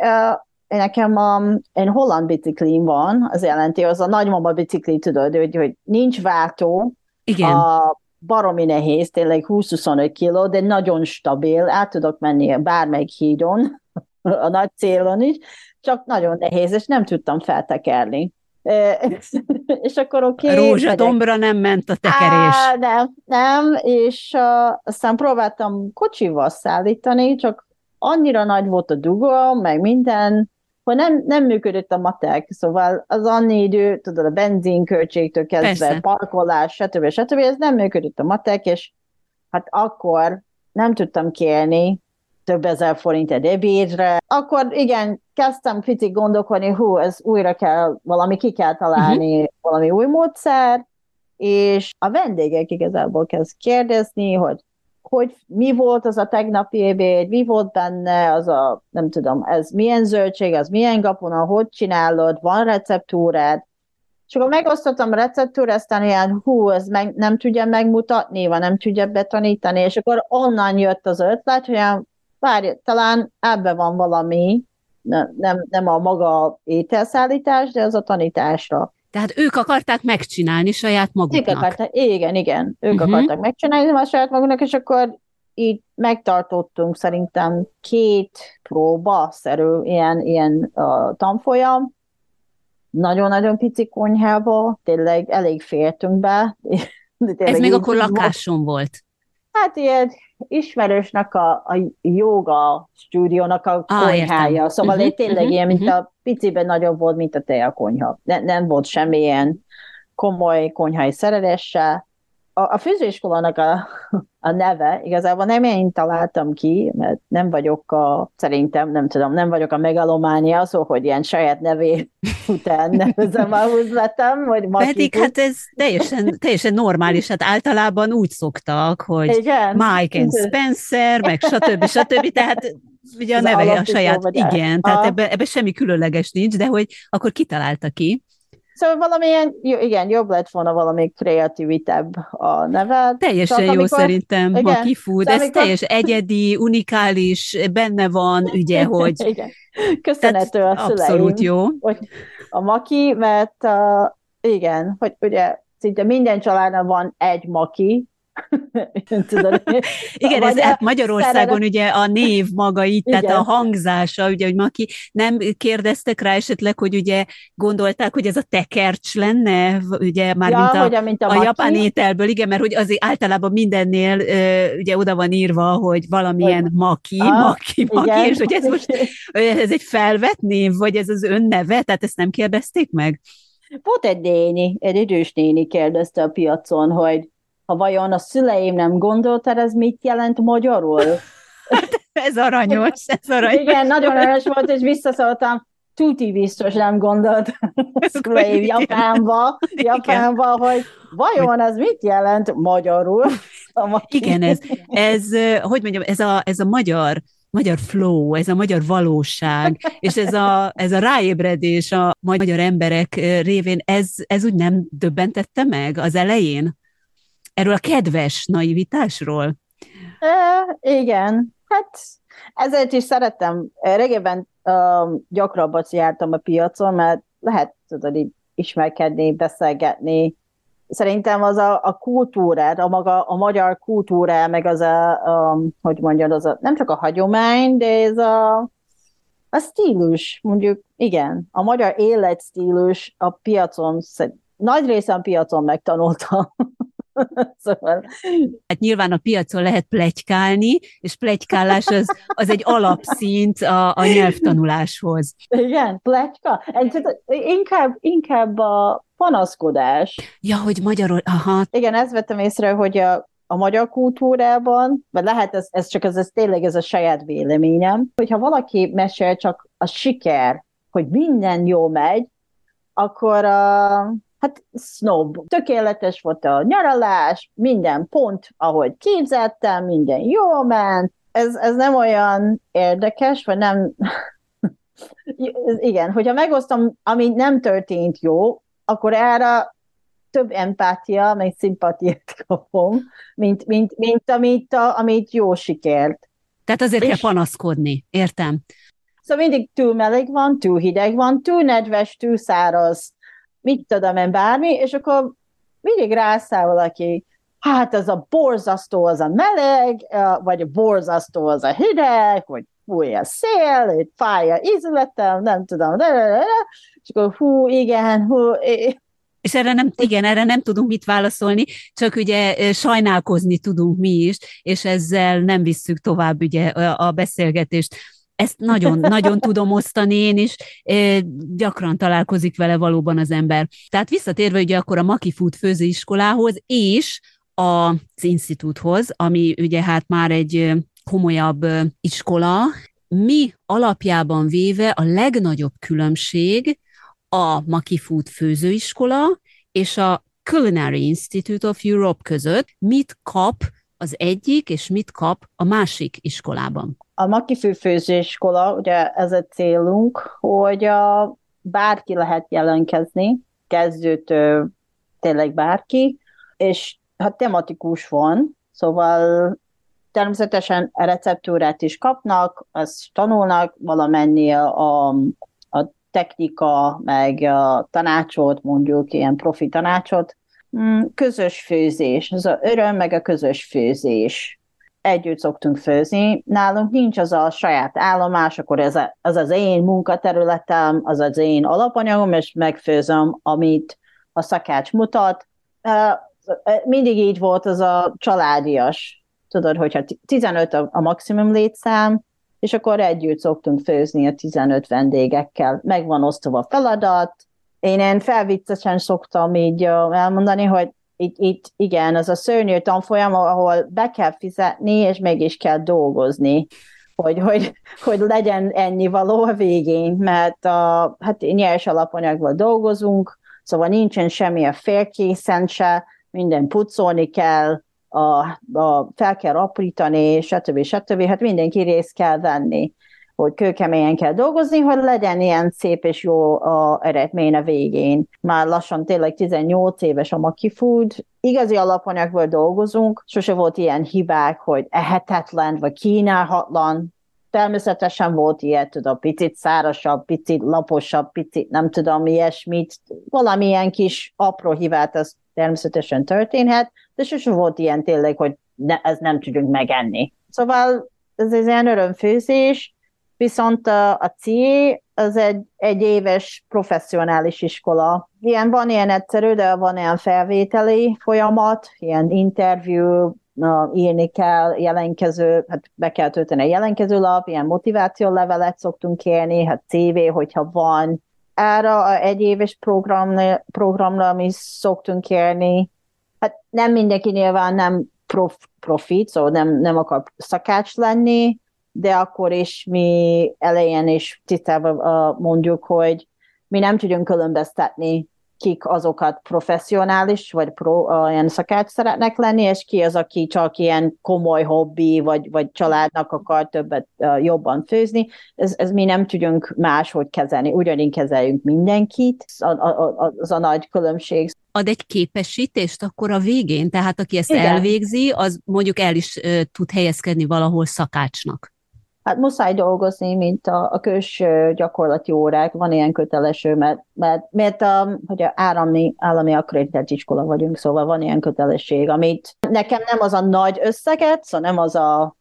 nekem a, én holland biciklim van, az jelenti, az a nagymama bicikli, tudod, hogy, hogy nincs váltó, Igen. A, baromi nehéz, tényleg 20-25 kiló, de nagyon stabil, át tudok menni bármelyik hídon, a nagy célon is, csak nagyon nehéz, és nem tudtam feltekerni. és akkor oké. Okay, Rózsadombra nem ment a tekerés. Á, nem, nem, és uh, aztán próbáltam kocsival szállítani, csak annyira nagy volt a dugó, meg minden, hogy nem, nem működött a matek, szóval az annyi idő, tudod, a benzinköltségtől kezdve, Persze. parkolás, stb. stb. ez nem működött a matek, és hát akkor nem tudtam kérni több ezer forint egy ebédre. Akkor igen, kezdtem picit gondolkodni, hú, ez újra kell, valami ki kell találni, uh-huh. valami új módszer, és a vendégek igazából kezd kérdezni, hogy hogy mi volt az a tegnapi ebéd, mi volt benne, az a, nem tudom, ez milyen zöldség, az milyen gabona, hogy csinálod, van receptúrád, és akkor megosztottam a receptúrát, aztán ilyen, hú, ez meg, nem tudja megmutatni, vagy nem tudja betanítani, és akkor onnan jött az ötlet, hogy várj, talán ebbe van valami, nem, nem, nem a maga ételszállítás, de az a tanításra. Tehát ők akarták megcsinálni saját maguknak. Ők akarták, igen, igen, ők uh-huh. akarták megcsinálni a saját maguknak, és akkor így megtartottunk szerintem két próba-szerű ilyen, ilyen uh, tanfolyam, nagyon-nagyon pici konyhába, tényleg elég féltünk be. Ez még akkor lakáson volt? Hát ilyen ismerősnek a, a joga stúdiónak a ah, konyhája, értem. szóval uh-huh, tényleg uh-huh, ilyen, mint uh-huh. a piciben nagyobb volt, mint a te a konyha. Ne, nem volt semmilyen komoly konyhai szerelése, a, a főzőiskolának a, a neve igazából nem én találtam ki, mert nem vagyok a, szerintem, nem tudom, nem vagyok a megalománia, szó, hogy ilyen saját nevé után nevezem a húzletem, hogy Pedig hát ez teljesen, teljesen normális, hát általában úgy szoktak, hogy Igen? Mike and Spencer, meg stb. stb. Tehát ugye a neve a saját, igen, tehát ebben ebbe semmi különleges nincs, de hogy akkor kitalálta ki. Szóval valamilyen, igen, jobb lett volna valami kreativitebb a neve. Teljesen szóval, jó amikor, szerintem, igen, ha kifut. Szóval, Ez amikor... teljes egyedi, unikális, benne van, ugye, hogy... igen. Köszönhető a szüleim. Abszolút jó. Hogy a maki, mert uh, igen, hogy ugye szinte minden családban van egy maki, Tudod, Igen, ez hát Magyarországon szerelem. ugye a név maga így, tehát a hangzása, ugye, hogy Maki, nem kérdeztek rá esetleg, hogy ugye gondolták, hogy ez a tekercs lenne, ugye már ja, mint a, hogy, mint a, a japán ételből, igen, mert hogy azért általában mindennél ugye oda van írva, hogy valamilyen hogy, maki, ah, maki, maki, igen. és hogy ez most ez egy felvett név, vagy ez az önneve, tehát ezt nem kérdezték meg? Volt egy néni, egy idős néni kérdezte a piacon, hogy ha vajon a szüleim nem gondoltad, ez mit jelent magyarul? ez aranyos, ez aranyos. Igen, nagyon aranyos volt, és visszaszóltam, tuti biztos nem gondolt szüleim Japánba, Japánba, hogy vajon ez mit jelent magyarul? Igen, ez, ez, hogy mondjam, ez a, ez a magyar magyar flow, ez a magyar valóság, és ez a, ez a ráébredés a magyar emberek révén, ez, ez úgy nem döbbentette meg az elején? Erről a kedves naivitásról? E, igen, hát ezért is szerettem. Régebben uh, gyakrabbat jártam a piacon, mert lehet, tudod, így ismerkedni, beszélgetni. Szerintem az a, a kultúrát, a maga, a magyar kultúra, meg az a, um, hogy mondjad, az a, nem csak a hagyomány, de ez a, a stílus, mondjuk, igen, a magyar életstílus a piacon, nagy részen piacon megtanultam. szóval... Hát nyilván a piacon lehet plegykálni, és plegykálás az, az egy alapszint a, a nyelvtanuláshoz. Igen, plegyka? Inkább, inkább a panaszkodás. Ja, hogy magyarul, aha. Igen, ezt vettem észre, hogy a, a magyar kultúrában, vagy lehet ez, ez csak ez, ez tényleg ez a saját véleményem, hogyha valaki mesél csak a siker, hogy minden jó megy, akkor uh, hát snob. Tökéletes volt a nyaralás, minden pont, ahogy képzeltem, minden jól ment. Ez, ez nem olyan érdekes, vagy nem... Igen, hogyha megosztom, ami nem történt jó, akkor erre több empátia, meg szimpatiát kapom, mint, mint, mint amit, a, amit jó sikert. Tehát azért És... kell panaszkodni, értem. Szóval mindig túl meleg van, túl hideg van, túl nedves, túl száraz, mit tudom én, bármi, és akkor mindig rászáll valaki, hát ez a borzasztó az a meleg, vagy a borzasztó az a hideg, vagy fúj a szél, itt fáj a ízletem, nem tudom, de, de, de, de, és akkor hú, igen, hú, és erre nem, igen, erre nem tudunk mit válaszolni, csak ugye sajnálkozni tudunk mi is, és ezzel nem visszük tovább ugye a beszélgetést. Ezt nagyon, nagyon tudom osztani én is, gyakran találkozik vele valóban az ember. Tehát visszatérve ugye akkor a Maki Food főzőiskolához, és az institúthoz, ami ugye hát már egy komolyabb iskola. Mi alapjában véve a legnagyobb különbség a Maki Food főzőiskola és a Culinary Institute of Europe között, mit kap az egyik, és mit kap a másik iskolában? A Maki főzőiskola, ugye ez a célunk, hogy a, bárki lehet jelentkezni, kezdőtől tényleg bárki, és ha tematikus van, szóval természetesen receptúrát is kapnak, azt tanulnak valamennyi a, a technika, meg a tanácsot, mondjuk ilyen profi tanácsot, közös főzés, az a öröm, meg a közös főzés. Együtt szoktunk főzni. Nálunk nincs az a saját állomás, akkor ez a, az az én munkaterületem, az az én alapanyagom, és megfőzöm, amit a szakács mutat. Mindig így volt az a családias. Tudod, hogyha 15 a maximum létszám, és akkor együtt szoktunk főzni a 15 vendégekkel. Meg van osztva a feladat. Én én felviccesen szoktam így elmondani, hogy itt, itt igen, az a szörnyű tanfolyam, ahol be kell fizetni, és mégis kell dolgozni, hogy, hogy, hogy legyen ennyi való a végén, mert a, hát nyers alapanyagból dolgozunk, szóval nincsen semmi a félkészen se, minden pucolni kell, a, a, fel kell aprítani, stb. stb. Hát mindenki részt kell venni, hogy kőkeményen kell dolgozni, hogy legyen ilyen szép és jó a eredmény a végén. Már lassan tényleg 18 éves a Maki Food, igazi alapanyagból dolgozunk, sose volt ilyen hibák, hogy ehetetlen vagy kínálhatlan, természetesen volt ilyen, tudom, picit szárasabb, picit laposabb, picit nem tudom, ilyesmit, valamilyen kis apró hibát, ez természetesen történhet, de sose volt ilyen tényleg, hogy ne, ez nem tudunk megenni. Szóval ez egy ilyen örömfőzés, viszont a, CIE az egy, egy éves professzionális iskola. Ilyen van ilyen egyszerű, de van ilyen felvételi folyamat, ilyen interjú, írni kell, jelentkező, hát be kell tölteni a jelentkező lap, ilyen motiváció levelet szoktunk kérni, hát CV, hogyha van. Erre a egyéves programra, programra mi szoktunk kérni, hát nem mindenki nyilván nem prof, profit, szóval nem, nem akar szakács lenni, de akkor is mi elején is tisztában mondjuk, hogy mi nem tudunk különböztetni kik azokat professzionális, vagy pro, olyan szakács szeretnek lenni, és ki az, aki csak ilyen komoly hobbi, vagy, vagy családnak akar többet jobban főzni. Ez, ez mi nem tudunk máshogy kezelni. Ugyanígy kezeljünk mindenkit, a, a, az a nagy különbség. Ad egy képesítést akkor a végén, tehát aki ezt Igen. elvégzi, az mondjuk el is uh, tud helyezkedni valahol szakácsnak. Hát muszáj dolgozni, mint a, a külső gyakorlati órák, van ilyen köteleső, mert, mert, mert a, hogy a állami, állami akkreditált iskola vagyunk, szóval van ilyen kötelesség, amit nekem nem az a nagy összeget, szóval nem az a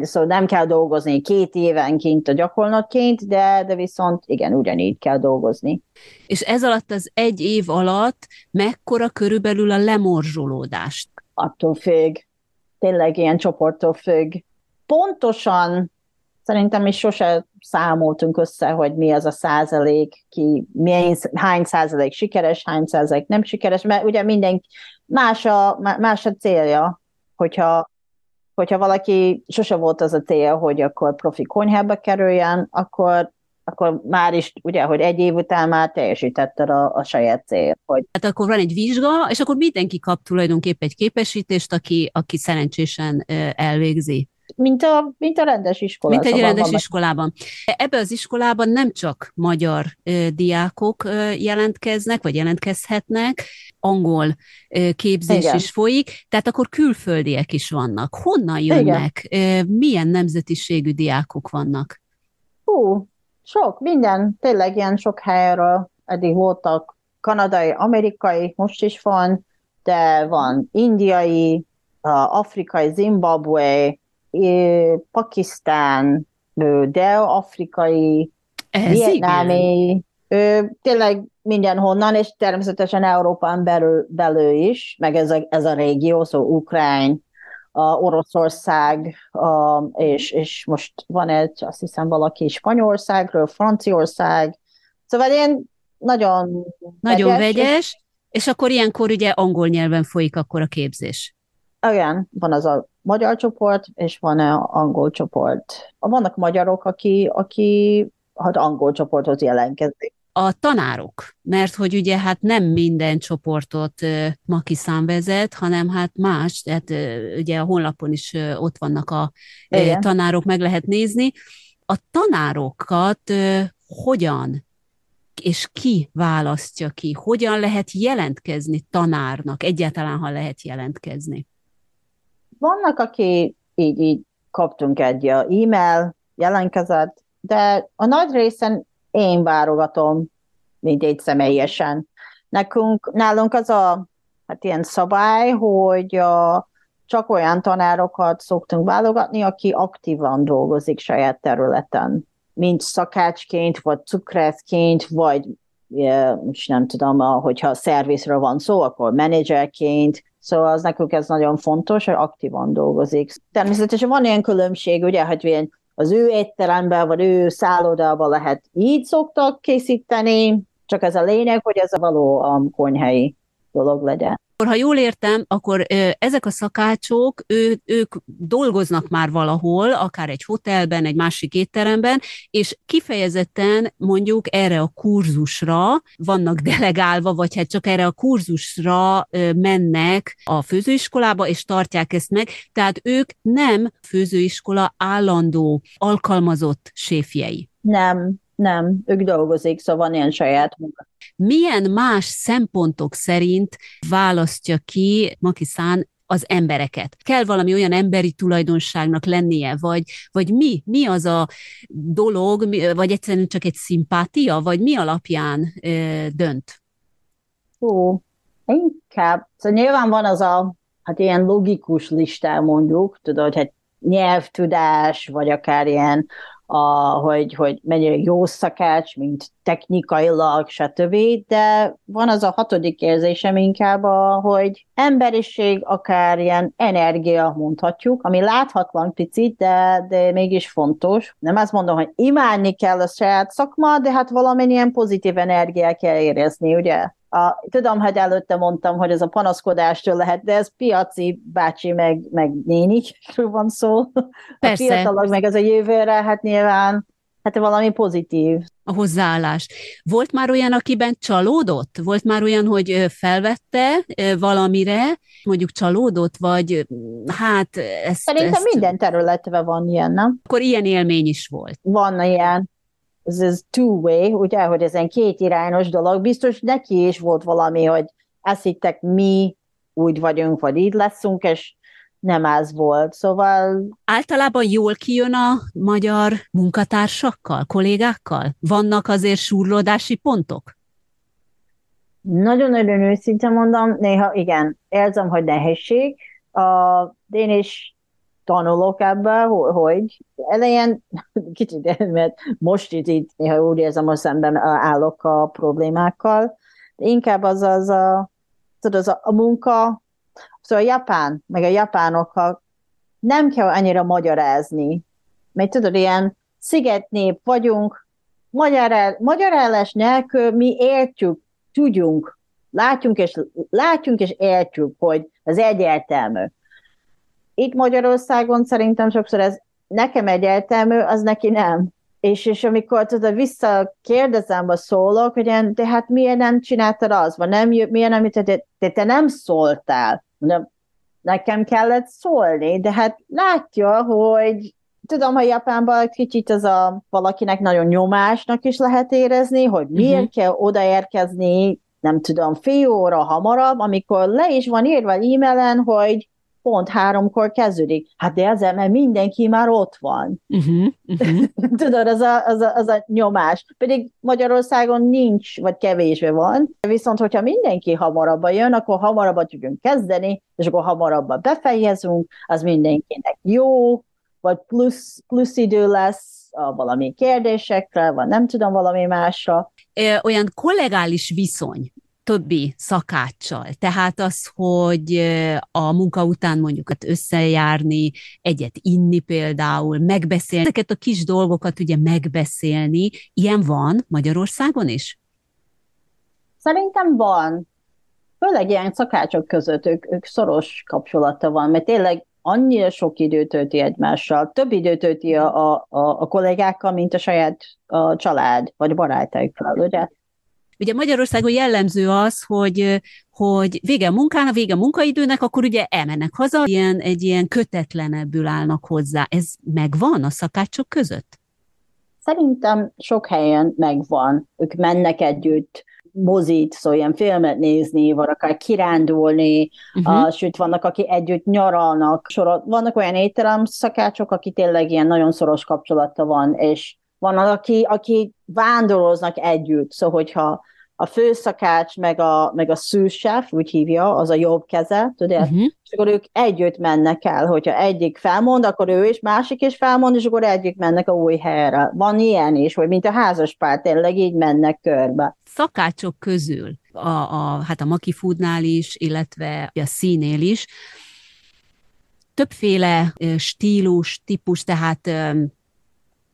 szóval nem kell dolgozni két évenként a gyakornokként, de, de viszont igen, ugyanígy kell dolgozni. És ez alatt az egy év alatt mekkora körülbelül a lemorzsolódást? Attól függ. Tényleg ilyen csoporttól függ. Pontosan Szerintem mi sose számoltunk össze, hogy mi az a százalék, ki, milyen, hány százalék sikeres, hány százalék nem sikeres, mert ugye minden más a, más a célja, hogyha, hogyha valaki sose volt az a célja, hogy akkor profi konyhába kerüljen, akkor akkor már is, ugye, hogy egy év után már teljesítetted a, a saját cél. Hogy... Hát akkor van egy vizsga, és akkor mindenki kap tulajdonképpen egy képesítést, aki, aki szerencsésen elvégzi. Mint a, mint a rendes iskolában. Mint egy szóval rendes iskolában. Ebbe az iskolában nem csak magyar ö, diákok ö, jelentkeznek, vagy jelentkezhetnek, angol ö, képzés Igen. is folyik, tehát akkor külföldiek is vannak. Honnan jönnek? Igen. Milyen nemzetiségű diákok vannak? Hú, sok, minden, tényleg ilyen sok helyről eddig voltak kanadai, amerikai, most is van, de van indiai, afrikai, Zimbabwe, Pakisztán, dél-afrikai, vietnámi, tényleg mindenhonnan, és természetesen Európán belül, belül is, meg ez a, ez a régió, szó szóval Ukrán, a Oroszország, a, és, és most van egy, azt hiszem valaki Spanyolországról, Franciaország, szóval ilyen nagyon Nagyon vegyes, vegyes és, és akkor ilyenkor ugye angol nyelven folyik akkor a képzés. Igen, van az a magyar csoport, és van-e angol csoport. Vannak magyarok, aki, aki hát angol csoporthoz jelentkezik a tanárok, mert hogy ugye hát nem minden csoportot Maki vezet, hanem hát más, tehát ugye a honlapon is ott vannak a Igen. tanárok, meg lehet nézni. A tanárokat hogyan és ki választja ki? Hogyan lehet jelentkezni tanárnak? Egyáltalán, ha lehet jelentkezni? Vannak, aki így, így kaptunk egy e-mail jelentkezett, de a nagy részen én válogatom egy személyesen. Nekünk, nálunk az a hát ilyen szabály, hogy a, csak olyan tanárokat szoktunk válogatni, aki aktívan dolgozik saját területen, mint szakácsként, vagy cukrászként, vagy most nem tudom, hogyha a szervizről van szó, akkor menedzserként, Szóval az nekünk ez nagyon fontos, hogy aktívan dolgozik. Természetesen van ilyen különbség, ugye, hogy ilyen az ő étteremben, vagy ő szállodában lehet így szoktak készíteni, csak ez a lényeg, hogy ez a való a konyhai dolog legyen. Ha jól értem, akkor ezek a szakácsok, ő, ők dolgoznak már valahol, akár egy hotelben, egy másik étteremben, és kifejezetten mondjuk erre a kurzusra vannak delegálva, vagy hát csak erre a kurzusra mennek a főzőiskolába, és tartják ezt meg. Tehát ők nem főzőiskola állandó, alkalmazott séfjei. Nem, nem, ők dolgozik, szóval van ilyen saját munka. Milyen más szempontok szerint választja ki Makiszán az embereket. Kell valami olyan emberi tulajdonságnak lennie, vagy, vagy mi? Mi az a dolog, vagy egyszerűen csak egy szimpátia, vagy mi alapján ö, dönt? Ó, inkább. Szóval nyilván van az a, hát ilyen logikus listá mondjuk, tudod, hogy nyelvtudás, vagy akár ilyen a, hogy, hogy mennyire jó szakács, mint technikailag, stb. De van az a hatodik érzésem inkább, a, hogy emberiség, akár ilyen energia mondhatjuk, ami láthatlan picit, de, de mégis fontos. Nem azt mondom, hogy imádni kell a saját szakma, de hát valamilyen pozitív energiát kell érezni, ugye? A, tudom, hogy előtte mondtam, hogy ez a panaszkodástól lehet, de ez piaci bácsi meg, meg nénikről van szó. Persze. A fiatalok meg az a jövőre, hát nyilván hát valami pozitív. A hozzáállás. Volt már olyan, akiben csalódott? Volt már olyan, hogy felvette valamire, mondjuk csalódott, vagy hát ezt... Szerintem ezt... minden területben van ilyen, nem? Akkor ilyen élmény is volt. Van ilyen ez, ez two-way, ugye, hogy ez egy két irányos dolog, biztos neki is volt valami, hogy ezt hittek mi úgy vagyunk, vagy így leszünk, és nem ez volt, szóval... Általában jól kijön a magyar munkatársakkal, kollégákkal? Vannak azért súrlódási pontok? Nagyon-nagyon őszintén mondom, néha igen, érzem, hogy nehézség. A, én is tanulok ebből, hogy elején kicsit, mert most itt, itt néha úgy érzem, hogy szemben állok a problémákkal, de inkább az az a, tudod, az a, a munka, szóval a japán, meg a japánokkal nem kell annyira magyarázni, mert tudod, ilyen szigetnép vagyunk, magyar, magyarállás nélkül mi értjük, tudjunk, látjunk és, látjunk és értjük, hogy az egyértelmű itt Magyarországon szerintem sokszor ez nekem egyértelmű, az neki nem. És, és amikor tudod, visszakérdezem, a szólok, hogy de hát miért nem csináltad az, vagy nem, miért nem, te, te, te nem szóltál. Mondom, nekem kellett szólni, de hát látja, hogy tudom, hogy Japánban kicsit az a valakinek nagyon nyomásnak is lehet érezni, hogy miért uh-huh. kell odaérkezni, nem tudom, fél óra hamarabb, amikor le is van írva e-mailen, hogy pont háromkor kezdődik. Hát de ezzel, mert mindenki már ott van. Uh-huh, uh-huh. Tudod, az a, az, a, az a nyomás. Pedig Magyarországon nincs, vagy kevésbé van. Viszont, hogyha mindenki hamarabb jön, akkor hamarabb tudjunk kezdeni, és akkor hamarabb befejezünk, az mindenkinek jó, vagy plusz, plusz idő lesz a valami kérdésekre, vagy nem tudom, valami másra. Olyan kollegális viszony többi szakáccsal. Tehát az, hogy a munka után mondjuk hát összejárni, egyet inni például, megbeszélni, ezeket a kis dolgokat ugye megbeszélni, ilyen van Magyarországon is? Szerintem van. Főleg ilyen szakácsok között ők, ők szoros kapcsolata van, mert tényleg annyira sok időt tölti egymással, több időt tölti a, a, a kollégákkal, mint a saját a család, vagy barátaikkal, ugye? Ugye Magyarországon jellemző az, hogy, hogy vége a munkának, vége a munkaidőnek, akkor ugye elmennek haza, ilyen, egy ilyen kötetlenebbül állnak hozzá. Ez megvan a szakácsok között? Szerintem sok helyen megvan. Ők mennek együtt, mozit, szóval ilyen filmet nézni, vagy akár kirándulni, uh-huh. uh, sőt vannak, akik együtt nyaralnak. Sorol, vannak olyan étterem szakácsok, akik tényleg ilyen nagyon szoros kapcsolata van, és vannak, aki, aki vándoroznak együtt, szóval hogyha a főszakács, meg a, meg a szűsef, úgy hívja, az a jobb keze, tudod? Uh-huh. És akkor ők együtt mennek el, hogyha egyik felmond, akkor ő is, másik is felmond, és akkor együtt mennek a új helyre. Van ilyen is, hogy mint a házaspár, tényleg így mennek körbe. Szakácsok közül, a, a, hát a Maki Foodnál is, illetve a színél is, többféle stílus, típus, tehát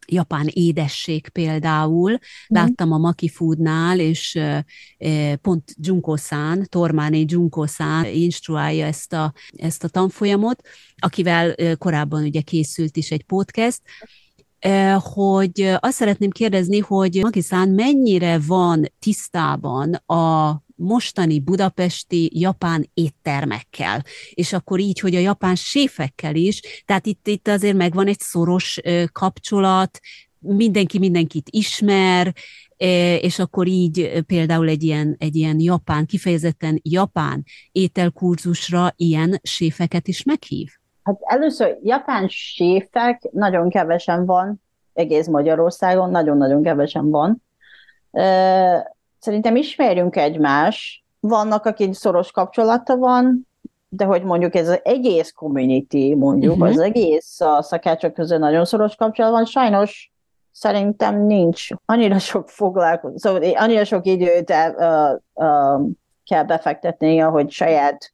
japán édesség például. Mm. Láttam a Maki Foodnál, és pont Junko-san, Tormáni Junko-san instruálja ezt a, ezt a tanfolyamot, akivel korábban ugye készült is egy podcast, hogy azt szeretném kérdezni, hogy Maki-san mennyire van tisztában a mostani budapesti japán éttermekkel, és akkor így, hogy a japán séfekkel is, tehát itt, itt azért megvan egy szoros kapcsolat, mindenki mindenkit ismer, és akkor így például egy ilyen, egy ilyen japán, kifejezetten japán ételkurzusra ilyen séfeket is meghív? Hát először japán séfek nagyon kevesen van, egész Magyarországon nagyon-nagyon kevesen van szerintem ismerjünk egymás, vannak, akik szoros kapcsolata van, de hogy mondjuk ez az egész community, mondjuk, uh-huh. az egész a szakácsok között nagyon szoros kapcsolat van, sajnos szerintem nincs annyira sok foglalkozó, szóval annyira sok időt uh, uh, kell befektetni, hogy saját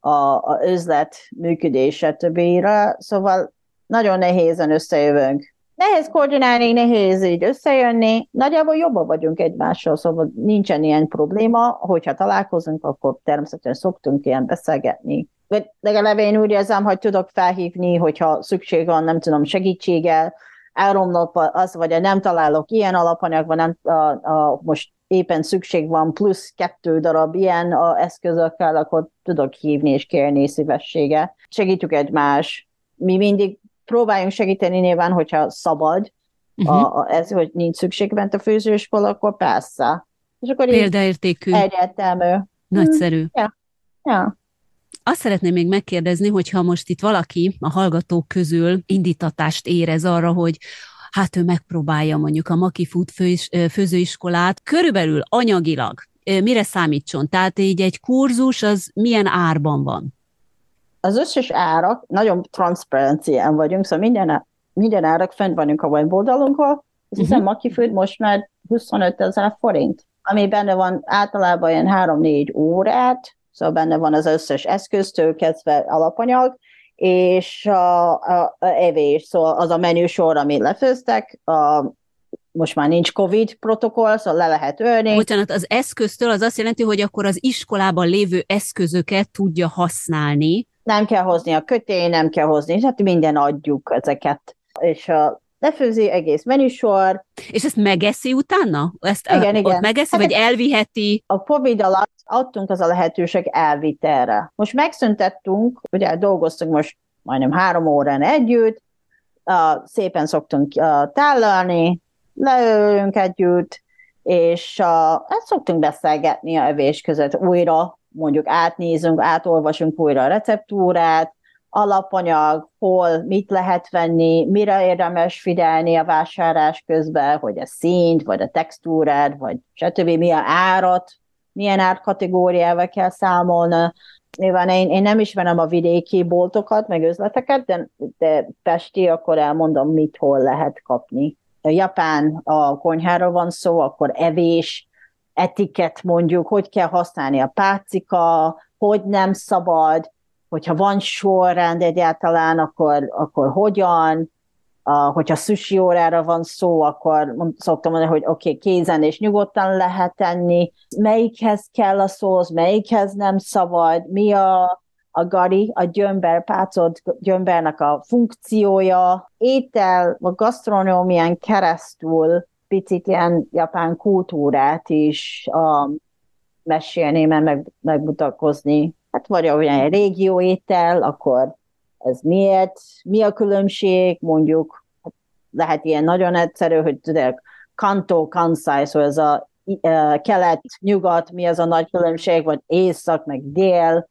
a, a üzlet működése többére, szóval nagyon nehézen összejövünk nehéz koordinálni, nehéz így összejönni, nagyjából jobban vagyunk egymással, szóval nincsen ilyen probléma, hogyha találkozunk, akkor természetesen szoktunk ilyen beszélgetni. Vagy legalább én úgy érzem, hogy tudok felhívni, hogyha szükség van, nem tudom, segítséggel, elromlott az, vagy nem találok ilyen alapanyagban, nem, a, a, most éppen szükség van plusz kettő darab ilyen a eszközökkel, akkor tudok hívni és kérni szívessége. Segítjük egymást. Mi mindig próbáljunk segíteni nyilván, hogyha szabad, uh-huh. a, a, ez, hogy nincs szükség bent a főzőiskola, akkor persze. És akkor Példaértékű. Egyértelmű. Nagyszerű. Hmm. Ja. ja. Azt szeretném még megkérdezni, hogyha most itt valaki a hallgatók közül indítatást érez arra, hogy hát ő megpróbálja mondjuk a Maki Food főis, főzőiskolát, körülbelül anyagilag mire számítson? Tehát így egy kurzus az milyen árban van? Az összes árak, nagyon transzparencián vagyunk, szóval minden, minden árak fent vagyunk a weboldalunkon, az hiszem uh-huh. Maki Food most már 25 ezer forint, ami benne van általában ilyen 3-4 órát, szóval benne van az összes eszköztől kezdve alapanyag, és a, a, a evés, szóval az a menüsor, amit lefőztek, a, most már nincs COVID protokoll, szóval le lehet ölni. Bocsánat, az eszköztől az azt jelenti, hogy akkor az iskolában lévő eszközöket tudja használni, nem kell hozni a kötény, nem kell hozni, hát minden adjuk ezeket. És a lefőzi egész menüsor. És ezt megeszi utána? Ezt igen, a, igen. Ott megeszi, hát vagy elviheti? A Covid alatt adtunk az a lehetőség elvitelre. Most megszüntettünk, ugye dolgoztunk most majdnem három órán együtt, uh, szépen szoktunk uh, tállalni, leülünk együtt, és uh, hát szoktunk beszélgetni a evés között újra, mondjuk átnézünk, átolvasunk újra a receptúrát, alapanyag, hol, mit lehet venni, mire érdemes figyelni a vásárlás közben, hogy a színt, vagy a textúrát, vagy stb. milyen árat, milyen árkategóriával kell számolni. Nyilván én, én nem ismerem a vidéki boltokat, meg üzleteket, de, de Pesti, akkor elmondom, mit hol lehet kapni. A Japán a konyháról van szó, akkor evés, etiket mondjuk, hogy kell használni a pácika, hogy nem szabad, hogyha van sorrend egyáltalán, akkor, akkor hogyan, a, hogyha sushi órára van szó, akkor szoktam mondani, hogy oké, okay, kézen és nyugodtan lehet tenni, melyikhez kell a szósz, melyikhez nem szabad, mi a, a gari, a gyömber, pácolt gyömbernek a funkciója, étel, a gasztronómián keresztül picit ilyen japán kultúrát is um, mesélni, mert meg, megmutatkozni. Hát vagy olyan régió étel, akkor ez miért, mi a különbség, mondjuk hát lehet ilyen nagyon egyszerű, hogy tudod, Kanto, Kansai, szóval ez a uh, kelet, nyugat, mi az a nagy különbség, vagy észak, meg dél,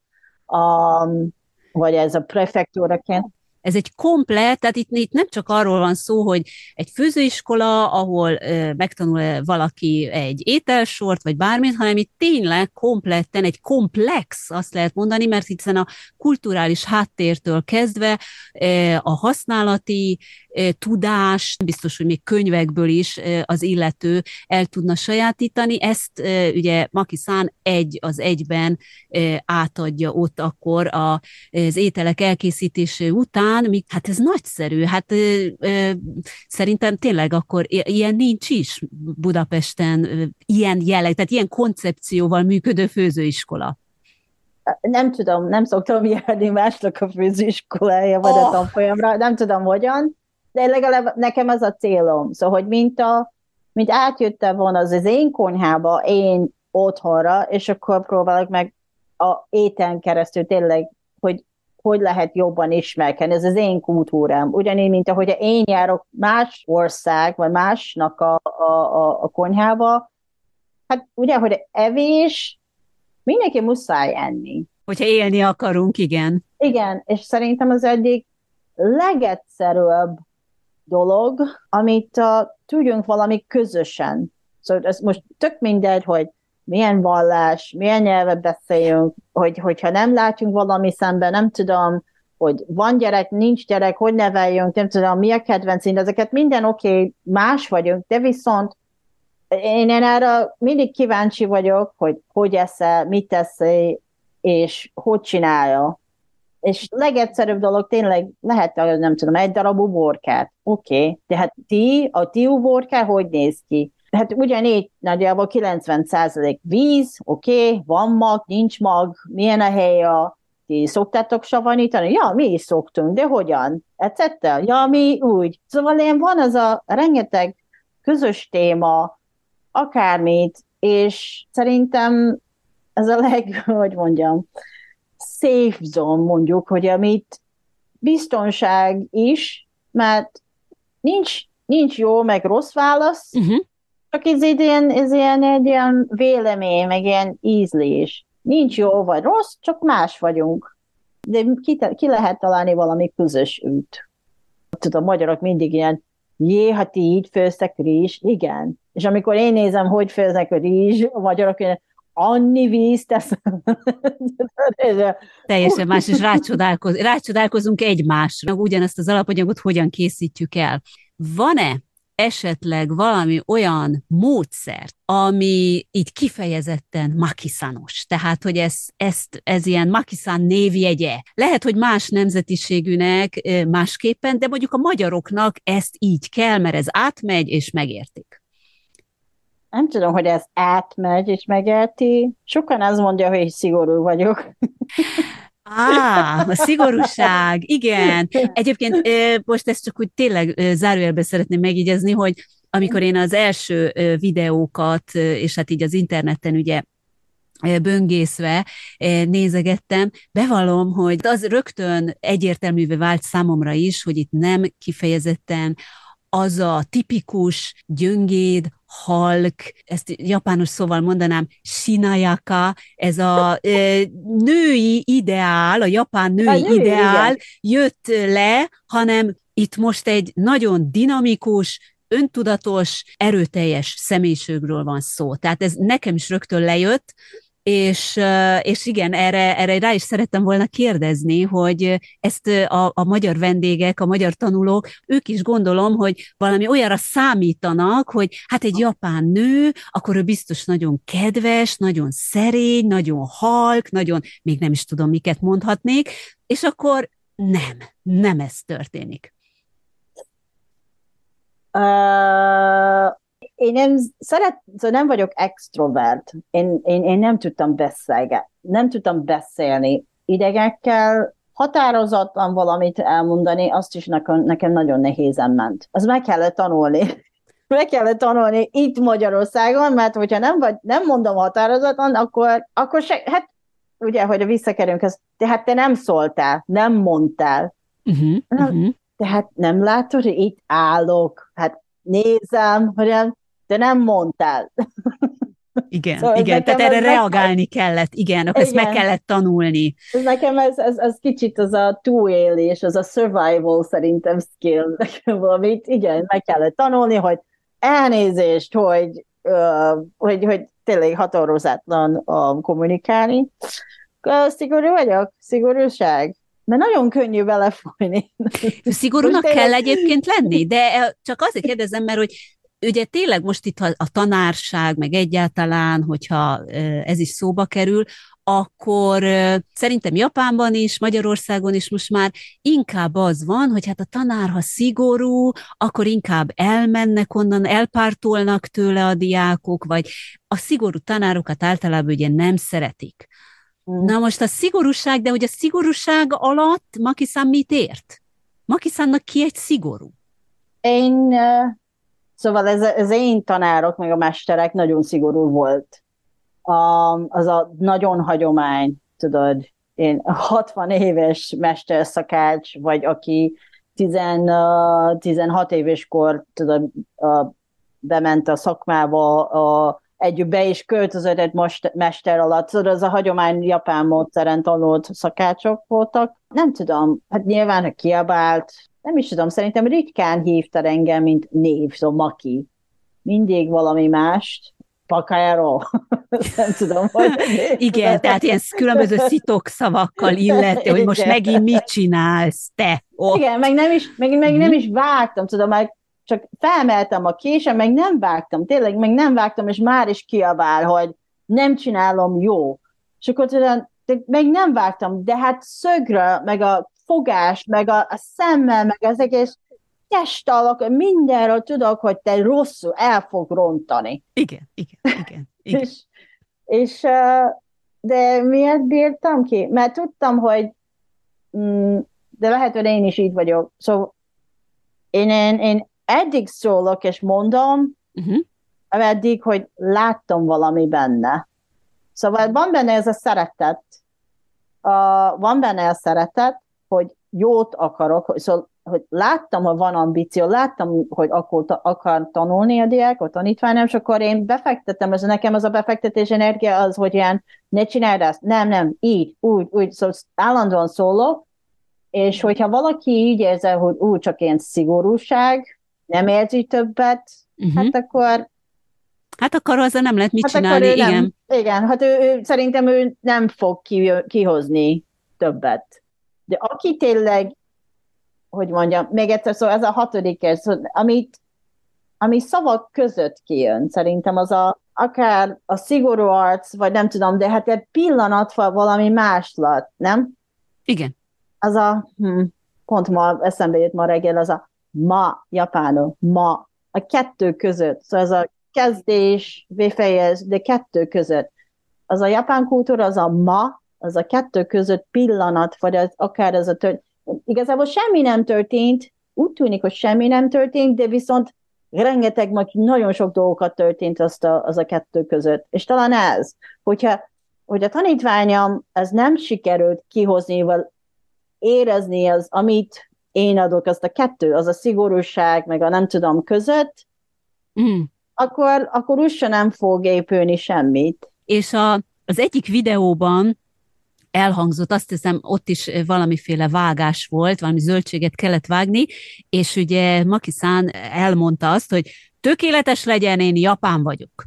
um, vagy ez a prefektúraként ez egy komplet, tehát itt, itt nem csak arról van szó, hogy egy főzőiskola, ahol ö, megtanul valaki egy ételsort, vagy bármit, hanem itt tényleg kompletten egy komplex, azt lehet mondani, mert hiszen a kulturális háttértől kezdve ö, a használati tudás, biztos, hogy még könyvekből is az illető el tudna sajátítani, ezt ugye Makiszán egy az egyben átadja ott akkor az ételek elkészítése után, míg hát ez nagyszerű, hát szerintem tényleg akkor ilyen nincs is Budapesten, ilyen jelleg, tehát ilyen koncepcióval működő főzőiskola. Nem tudom, nem szoktam járni másnak a főzőiskolája, vagy oh. a tanfolyamra, nem tudom hogyan, de legalább nekem az a célom. Szóval, hogy mint, a, mint átjöttem volna az az én konyhába, én otthonra, és akkor próbálok meg a éten keresztül tényleg, hogy hogy lehet jobban ismerkedni. Ez az én kultúrám. Ugyanígy, mint ahogy én járok más ország, vagy másnak a, a, a, a konyhába, hát ugye, hogy evés, mindenki muszáj enni. Hogyha élni akarunk, igen. Igen, és szerintem az egyik legegyszerűbb dolog, amit uh, tudjunk valami közösen. Szóval ez most tök mindegy, hogy milyen vallás, milyen nyelvet beszéljünk, hogy, hogyha nem látjunk valami szemben, nem tudom, hogy van gyerek, nincs gyerek, hogy neveljünk, nem tudom, mi a kedvenc ezeket minden oké, okay, más vagyunk, de viszont én, én erre mindig kíváncsi vagyok, hogy hogy eszel, mit teszi, és hogy csinálja. És legegyszerűbb dolog tényleg lehet, nem tudom, egy darab uborkát. Oké, okay. de hát ti, a ti uborká hogy néz ki? hát ugyanígy nagyjából 90% víz, oké, okay, van mag, nincs mag, milyen a hely a ti szoktátok savanítani? Ja, mi is szoktunk, de hogyan? Ecettel? Ja, mi úgy. Szóval ilyen van az a rengeteg közös téma, akármit, és szerintem ez a leg, hogy mondjam, safe zone mondjuk, hogy amit biztonság is, mert nincs, nincs jó meg rossz válasz, uh-huh. Csak ez, ilyen, ez ilyen egy ilyen vélemény, meg ilyen ízlés. Nincs jó vagy rossz, csak más vagyunk. De ki, ki lehet találni valami közös út. Tudom, a magyarok mindig ilyen, jé, ha ti így főztek rizs, igen. És amikor én nézem, hogy főznek a rizs, a magyarok ilyen, annyi víz tesz. Teljesen más, és rácsodálkoz, rácsodálkozunk egymásra, ugyanezt az alapanyagot hogyan készítjük el. Van-e esetleg valami olyan módszert, ami így kifejezetten makiszános, tehát, hogy ez, ezt, ez ilyen makiszán névjegye. Lehet, hogy más nemzetiségűnek másképpen, de mondjuk a magyaroknak ezt így kell, mert ez átmegy és megértik. Nem tudom, hogy ez átmegy és megérti. Sokan azt mondja, hogy szigorú vagyok. Á, a szigorúság, igen. Egyébként most ezt csak úgy tényleg zárójelbe szeretném megígyezni, hogy amikor én az első videókat, és hát így az interneten ugye böngészve nézegettem, bevallom, hogy az rögtön egyértelművé vált számomra is, hogy itt nem kifejezetten az a tipikus gyöngéd, halk, ezt japános szóval mondanám, sinayaka, ez a e, női ideál, a japán női, a női ideál igen. jött le, hanem itt most egy nagyon dinamikus, öntudatos, erőteljes személyiségről van szó. Tehát ez nekem is rögtön lejött, és, és igen, erre, erre rá is szerettem volna kérdezni, hogy ezt a, a magyar vendégek, a magyar tanulók, ők is gondolom, hogy valami olyanra számítanak, hogy hát egy japán nő, akkor ő biztos nagyon kedves, nagyon szerény, nagyon halk, nagyon, még nem is tudom, miket mondhatnék, és akkor nem, nem ez történik. Uh, én nem szeret, szóval nem vagyok extrovert. Én, én, én nem tudtam beszélgetni, nem tudtam beszélni idegekkel határozatlan valamit elmondani, azt is nekem, nekem nagyon nehézen ment. Az meg kellett tanulni. meg kellett tanulni itt Magyarországon, mert hogyha nem, vagy, nem mondom határozatlan, akkor, akkor se, hát ugye, hogy visszakerünk, ez, tehát te nem szóltál, nem mondtál. Uh-huh, uh-huh. Tehát nem látod, hogy itt állok, hát nézem, hogy nem, de nem mondtál. Igen, szóval igen, tehát erre reagálni meg... kellett, igen, igen, ezt meg kellett tanulni. Ez nekem ez, ez, ez kicsit az a túlélés, az a survival szerintem skill, nekem valamit, igen, meg kellett tanulni, hogy elnézést, hogy, uh, hogy, hogy tényleg határozatlan uh, kommunikálni. Uh, szigorú vagyok, szigorúság. Mert nagyon könnyű belefolyni. Szigorúnak kell egyébként lenni, de csak azért kérdezem, mert hogy ugye tényleg most itt a tanárság, meg egyáltalán, hogyha ez is szóba kerül, akkor szerintem Japánban is, Magyarországon is most már inkább az van, hogy hát a tanár, ha szigorú, akkor inkább elmennek onnan, elpártolnak tőle a diákok, vagy a szigorú tanárokat általában ugye nem szeretik. Mm. Na most a szigorúság, de hogy a szigorúság alatt Makisan mit ért? Makisannak ki egy szigorú? Én Szóval ez, ez én tanárok, meg a mesterek nagyon szigorú volt. A, az a nagyon hagyomány, tudod, én 60 éves mesterszakács, vagy aki 10, 16 éves kor, tudod, bement a szakmába, a, együtt be is költözött mester alatt, tudod, az a hagyomány japán módszeren tanult szakácsok voltak. Nem tudom, hát nyilván kiabált, nem is tudom, szerintem ritkán hívta engem, mint név, szóval Maki. Mindig valami mást, pakájáról. nem tudom, hogy... Igen, tehát ilyen különböző szitok szavakkal illeti, hogy most megint mit csinálsz, te ott. Igen, meg nem is, meg, meg nem is vágtam, tudom, meg csak felmeltem a késem, meg nem vágtam, tényleg, meg nem vágtam, és már is kiabál, hogy nem csinálom jó. És akkor tudom, meg nem vágtam, de hát szögre, meg a fogás, meg a, a szemmel, meg az egész testalak, mindenről tudok, hogy te rosszul el fog rontani. Igen, igen, igen. igen. és, és de miért bírtam ki? Mert tudtam, hogy mm, de lehet, hogy én is így vagyok. Szóval én, én, én eddig szólok, és mondom, uh-huh. ameddig, hogy láttam valami benne. Szóval van benne ez a szeretet, uh, van benne a szeretet, hogy jót akarok, hogy, szóval, hogy láttam, hogy van ambíció, láttam, hogy akkor akar tanulni a diák, a tanítványom, és akkor én befektettem, ez nekem az a befektetés energia az, hogy ilyen, ne csináld ezt, nem, nem, így, úgy, úgy, szóval állandóan szólok, és hogyha valaki így érzi, hogy úgy csak ilyen szigorúság, nem érzi többet, uh-huh. hát akkor Hát akkor azzal nem lehet mit hát csinálni, igen. Nem, igen, hát ő, ő, szerintem ő nem fog ki, kihozni többet. De aki tényleg, hogy mondjam, még egyszer, szóval ez a hatodik, szóval, amit, ami szavak között kijön, szerintem az a, akár a szigorú arc, vagy nem tudom, de hát egy pillanat valami máslat, nem? Igen. Az a, hm, pont ma eszembe jött ma reggel, az a ma, japánul, ma, a kettő között, szóval ez a kezdés, befejez, de kettő között. Az a japán kultúra, az a ma, az a kettő között pillanat, vagy az, akár ez a tört... Igazából semmi nem történt, úgy tűnik, hogy semmi nem történt, de viszont rengeteg, majd nagyon sok dolgokat történt azt a, az a kettő között. És talán ez, hogyha hogy a tanítványom ez nem sikerült kihozni, vagy érezni az, amit én adok, azt a kettő, az a szigorúság, meg a nem tudom között, mm. akkor, akkor úgy nem fog épülni semmit. És a, az egyik videóban elhangzott, azt hiszem ott is valamiféle vágás volt, valami zöldséget kellett vágni, és ugye Makiszán elmondta azt, hogy tökéletes legyen, én japán vagyok.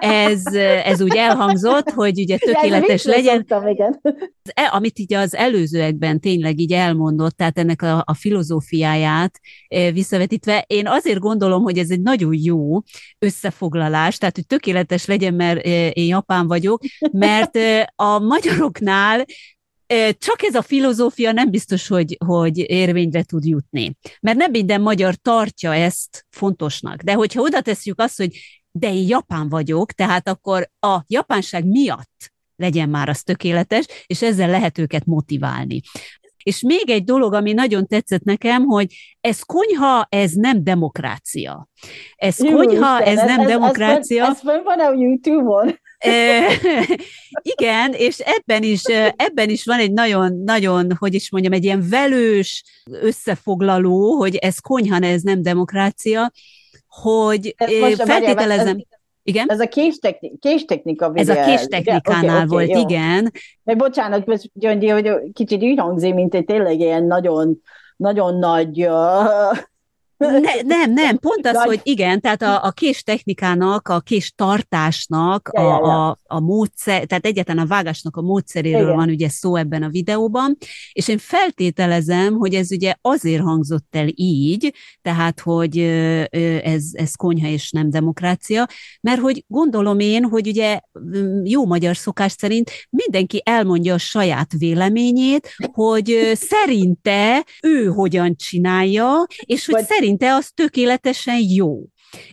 Ez, ez úgy elhangzott, hogy ugye tökéletes ja, legyen. Szoktam, igen. E, amit így az előzőekben tényleg így elmondott, tehát ennek a, a filozófiáját visszavetítve, én azért gondolom, hogy ez egy nagyon jó összefoglalás, tehát hogy tökéletes legyen, mert én japán vagyok, mert a magyaroknál csak ez a filozófia nem biztos, hogy, hogy érvényre tud jutni. Mert nem minden magyar tartja ezt fontosnak. De hogyha oda tesszük azt, hogy de én japán vagyok, tehát akkor a japánság miatt legyen már az tökéletes, és ezzel lehet őket motiválni. És még egy dolog, ami nagyon tetszett nekem, hogy ez konyha, ez nem demokrácia. Ez Jó, konyha, Isten, ez nem ez, demokrácia. Ez, ez, ez van a YouTube-on. igen, és ebben is, ebben is van egy nagyon, nagyon, hogy is mondjam, egy ilyen velős összefoglaló, hogy ez konyha, ez nem demokrácia, hogy feltételezem... Ez, igen? Ez a késtechnika, késtechnika Ez a késtechnikánál okay, volt, okay, igen. Meg bocsánat, Gyöngyi, hogy kicsit úgy hangzik, mint egy tényleg ilyen nagyon, nagyon nagy uh, ne, nem, nem, pont az, hogy igen, tehát a, a kés technikának, a kés tartásnak a, a, a módszer, tehát egyetlen a vágásnak a módszeréről igen. van ugye szó ebben a videóban, és én feltételezem, hogy ez ugye azért hangzott el így, tehát, hogy ez, ez konyha és nem demokrácia, mert hogy gondolom én, hogy ugye jó magyar szokás szerint mindenki elmondja a saját véleményét, hogy szerinte ő hogyan csinálja, és hogy Vagy... szerint szerinte az tökéletesen jó.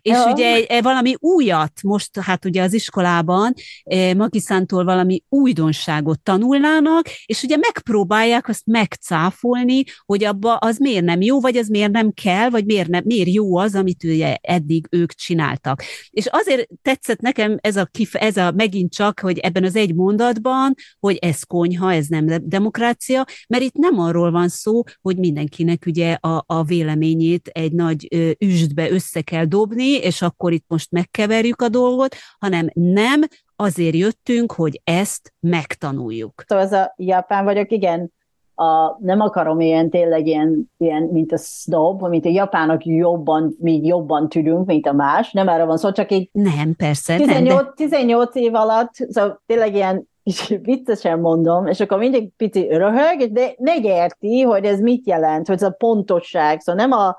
És ja. ugye e, valami újat, most hát ugye az iskolában e, Magiszántól valami újdonságot tanulnának, és ugye megpróbálják azt megcáfolni, hogy abba az miért nem jó, vagy az miért nem kell, vagy miért, nem, miért jó az, amit ugye eddig ők csináltak. És azért tetszett nekem ez a, kif, ez a megint csak, hogy ebben az egy mondatban, hogy ez konyha, ez nem demokrácia, mert itt nem arról van szó, hogy mindenkinek ugye a, a véleményét egy nagy üstbe össze kell dobni, dobni, és akkor itt most megkeverjük a dolgot, hanem nem, azért jöttünk, hogy ezt megtanuljuk. Szóval ez a japán vagyok, igen, a, nem akarom ilyen tényleg ilyen, ilyen, mint a snob, mint a japánok jobban, mi jobban tudunk, mint a más, nem erre van szó, csak így nem, persze, 18, nem, de... 18 év alatt, szóval tényleg ilyen és viccesen mondom, és akkor mindig pici röhög, de megérti, hogy ez mit jelent, hogy ez a pontosság, szóval nem a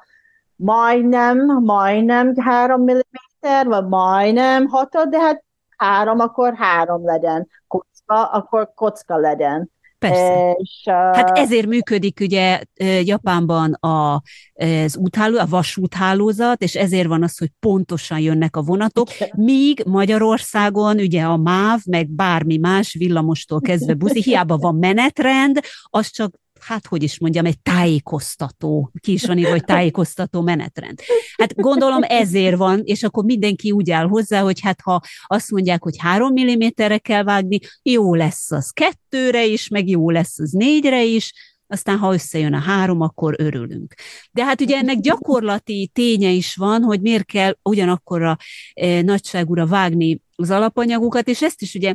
majdnem, majdnem három milliméter, vagy majdnem hatod, de hát három, akkor három legyen. Kocka, akkor kocka legyen. Persze. És, uh... Hát ezért működik ugye Japánban a, az útháló, a vasúthálózat, és ezért van az, hogy pontosan jönnek a vonatok, míg Magyarországon ugye a MÁV, meg bármi más villamostól kezdve buzi, hiába van menetrend, az csak hát hogy is mondjam, egy tájékoztató, ki is van írva, hogy tájékoztató menetrend. Hát gondolom ezért van, és akkor mindenki úgy áll hozzá, hogy hát ha azt mondják, hogy három milliméterre kell vágni, jó lesz az kettőre is, meg jó lesz az négyre is, aztán ha összejön a három, akkor örülünk. De hát ugye ennek gyakorlati ténye is van, hogy miért kell ugyanakkor a e, nagyságúra vágni az alapanyagokat, és ezt is ugye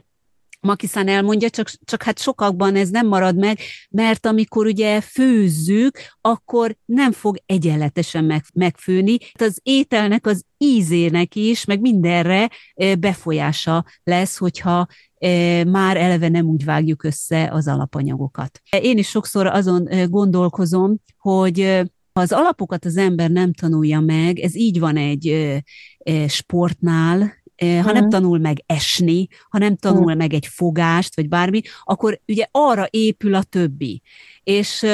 Makiszán elmondja, csak, csak hát sokakban ez nem marad meg, mert amikor ugye főzzük, akkor nem fog egyenletesen meg, megfőni. Az ételnek az ízének is, meg mindenre befolyása lesz, hogyha már eleve nem úgy vágjuk össze az alapanyagokat. Én is sokszor azon gondolkozom, hogy ha az alapokat az ember nem tanulja meg, ez így van egy sportnál, ha nem tanul meg esni, ha nem tanul meg egy fogást, vagy bármi, akkor ugye arra épül a többi. És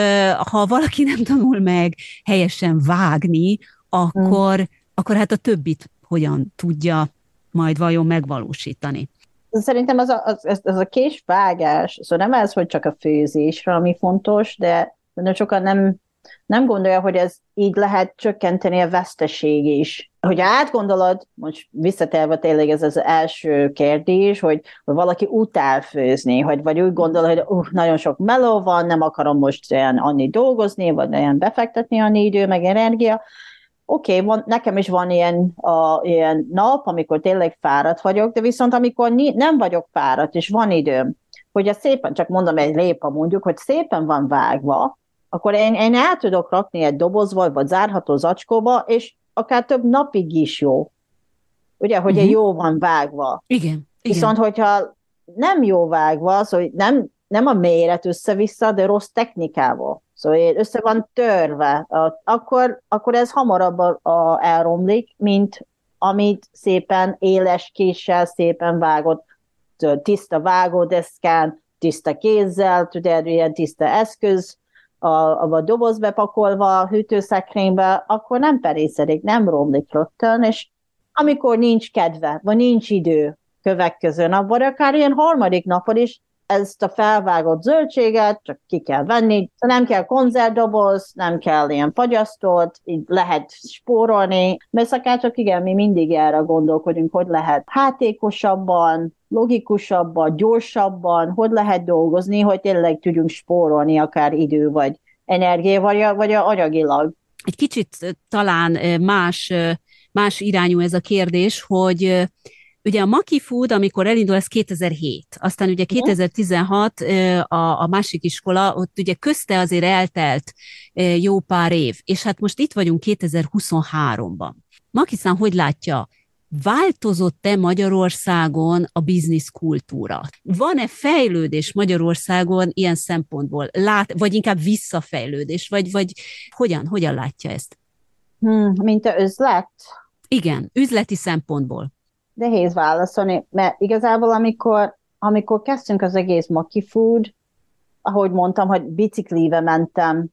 ha valaki nem tanul meg helyesen vágni, akkor, akkor hát a többit hogyan tudja majd vajon megvalósítani. Szerintem az a, az, az a késvágás, szóval nem ez, hogy csak a főzésre, ami fontos, de nagyon sokan nem nem gondolja, hogy ez így lehet csökkenteni a veszteség is. Hogy átgondolod, most visszatelve tényleg ez az első kérdés, hogy, hogy valaki utál főzni, hogy vagy úgy gondol, hogy uh, nagyon sok meló van, nem akarom most olyan annyi dolgozni, vagy olyan befektetni annyi idő, meg energia, oké, okay, nekem is van ilyen, a, ilyen nap, amikor tényleg fáradt vagyok, de viszont amikor ni, nem vagyok fáradt, és van időm, hogy a szépen, csak mondom egy lépa mondjuk, hogy szépen van vágva, akkor én, én el tudok rakni egy dobozba, vagy zárható zacskóba, és akár több napig is jó. Ugye, hogy uh-huh. jó van vágva. Igen. igen. Viszont, hogyha nem jó vágva, szóval nem, nem a méret össze-vissza, de rossz technikával. Szóval össze van törve, akkor, akkor ez hamarabb a, a elromlik, mint amit szépen éles késsel szépen vágott, tiszta vágódeszkán, tiszta kézzel, tudod, ilyen tiszta eszköz, a, a doboz bepakolva a hűtőszekrénybe, akkor nem perészedik, nem romlik rögtön, és amikor nincs kedve, vagy nincs idő, következő nap, vagy akár ilyen harmadik napon is ezt a felvágott zöldséget csak ki kell venni, nem kell konzervdoboz, nem kell ilyen fagyasztót, így lehet spórolni, mert szakácsok igen, mi mindig erre gondolkodunk, hogy lehet hátékosabban, logikusabbban, gyorsabban, hogy lehet dolgozni, hogy tényleg tudjunk spórolni akár idő vagy energia, vagy, vagy anyagilag. Egy kicsit talán más, más irányú ez a kérdés, hogy Ugye a Maki Food, amikor elindul, ez 2007, aztán ugye 2016 a, a másik iskola, ott ugye közte azért eltelt jó pár év, és hát most itt vagyunk 2023-ban. Makiszán hogy látja, változott-e Magyarországon a biznisz kultúra? Van-e fejlődés Magyarországon ilyen szempontból? Lát, vagy inkább visszafejlődés? Vagy, vagy hogyan, hogyan látja ezt? Hmm, mint a üzlet? Igen, üzleti szempontból nehéz válaszolni, mert igazából amikor, amikor kezdtünk az egész Maki Food, ahogy mondtam, hogy biciklive mentem,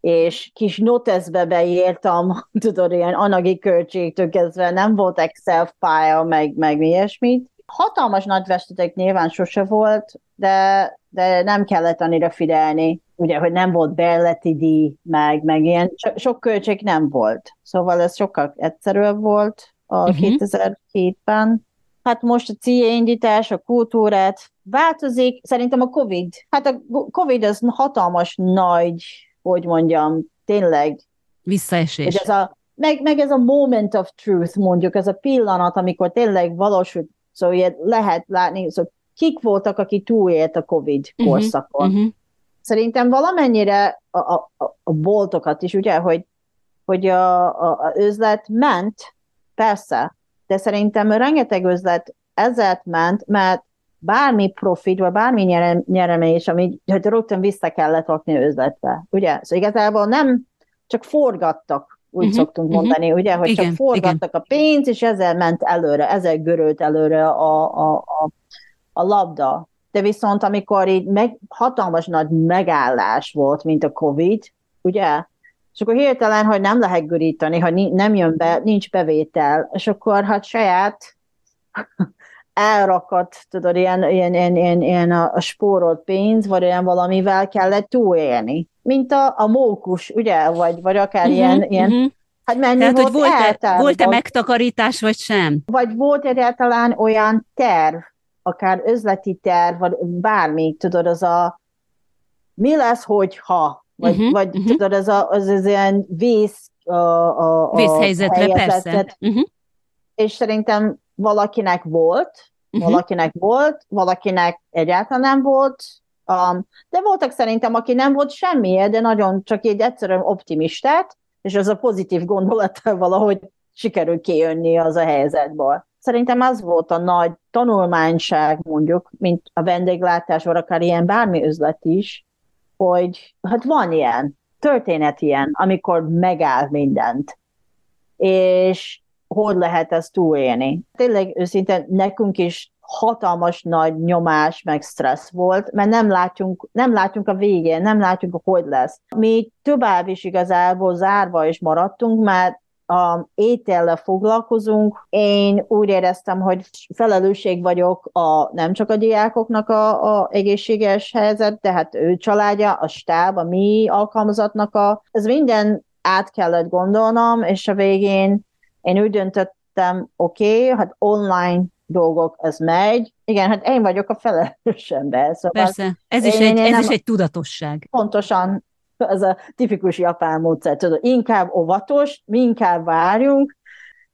és kis noteszbe beírtam, tudod, ilyen anyagi költségtől kezdve, nem volt Excel file, meg, meg ilyesmit. Hatalmas nagy vesztetek nyilván sose volt, de, de nem kellett annyira figyelni, ugye, hogy nem volt bérleti díj, meg, meg ilyen, so, sok költség nem volt. Szóval ez sokkal egyszerűbb volt, a uh-huh. Mhm. 2007-ben. Hát most a célindítás, a kultúrát változik. Szerintem a COVID, hát a COVID az hatalmas nagy, hogy mondjam, tényleg. Visszaesés. Ez a, meg, meg ez a moment of truth, mondjuk, ez a pillanat, amikor tényleg valósult, szóval lehet látni, szóval kik voltak, akik túlélt a COVID uh-huh. korszakon. Uh-huh. Szerintem valamennyire a, a, a boltokat is, ugye, hogy, hogy a, a, a üzlet ment, Persze, de szerintem rengeteg üzlet ezért ment, mert bármi profit, vagy bármi nyeremés, amit hogy rögtön vissza kellett rakni üzletbe. Ugye? Szóval igazából nem csak forgattak, úgy uh-huh, szoktunk uh-huh. mondani, ugye, hogy igen, csak forgattak igen. a pénzt, és ezzel ment előre, ezzel görölt előre a, a, a, a labda. De viszont amikor így meg, hatalmas nagy megállás volt, mint a Covid, ugye, és akkor hirtelen, hogy nem lehet gurítani, hogy nem jön be, nincs bevétel, és akkor hát saját elrakat, tudod, ilyen, ilyen, ilyen, ilyen, ilyen a, a spórolt pénz, vagy olyan valamivel kellett túlélni. Mint a, a mókus, ugye, vagy, vagy akár uh-huh, ilyen, ilyen uh-huh. Hát menni Tehát, volt hogy volt-e, volt-e megtakarítás, vagy sem? Vagy volt egyáltalán olyan terv, akár üzleti terv, vagy bármi, tudod, az a mi lesz, hogyha vagy, uh-huh, vagy uh-huh. tudod, az, a, az, az ilyen vész a, a, a Vészhelyzetre, persze. Uh-huh. És szerintem valakinek volt, uh-huh. valakinek volt, valakinek egyáltalán nem volt, um, de voltak szerintem, aki nem volt semmi, de nagyon csak egy egyszerűen optimisták, és az a pozitív gondolattal valahogy sikerül kijönni az a helyzetből. Szerintem az volt a nagy tanulmányság, mondjuk, mint a vendéglátás, vagy akár ilyen bármi üzlet is, hogy hát van ilyen, történet ilyen, amikor megáll mindent, és hogy lehet ezt túlélni. Tényleg őszintén nekünk is hatalmas nagy nyomás, meg stressz volt, mert nem látjunk, nem látjunk a végén, nem látjuk, hogy lesz. Mi tovább is igazából zárva is maradtunk, mert a étellel foglalkozunk. Én úgy éreztem, hogy felelősség vagyok a, nem csak a diákoknak a, a egészséges helyzet, tehát ő családja, a stáb, a mi alkalmazatnak a... Ez minden át kellett gondolnom, és a végén én úgy döntöttem, oké, okay, hát online dolgok, ez megy. Igen, hát én vagyok a felelős ember. Szóval Persze, ez, is, én, egy, én ez nem, is egy tudatosság. Pontosan, ez a tipikus japán módszer, tudod, inkább óvatos, mi inkább várjunk.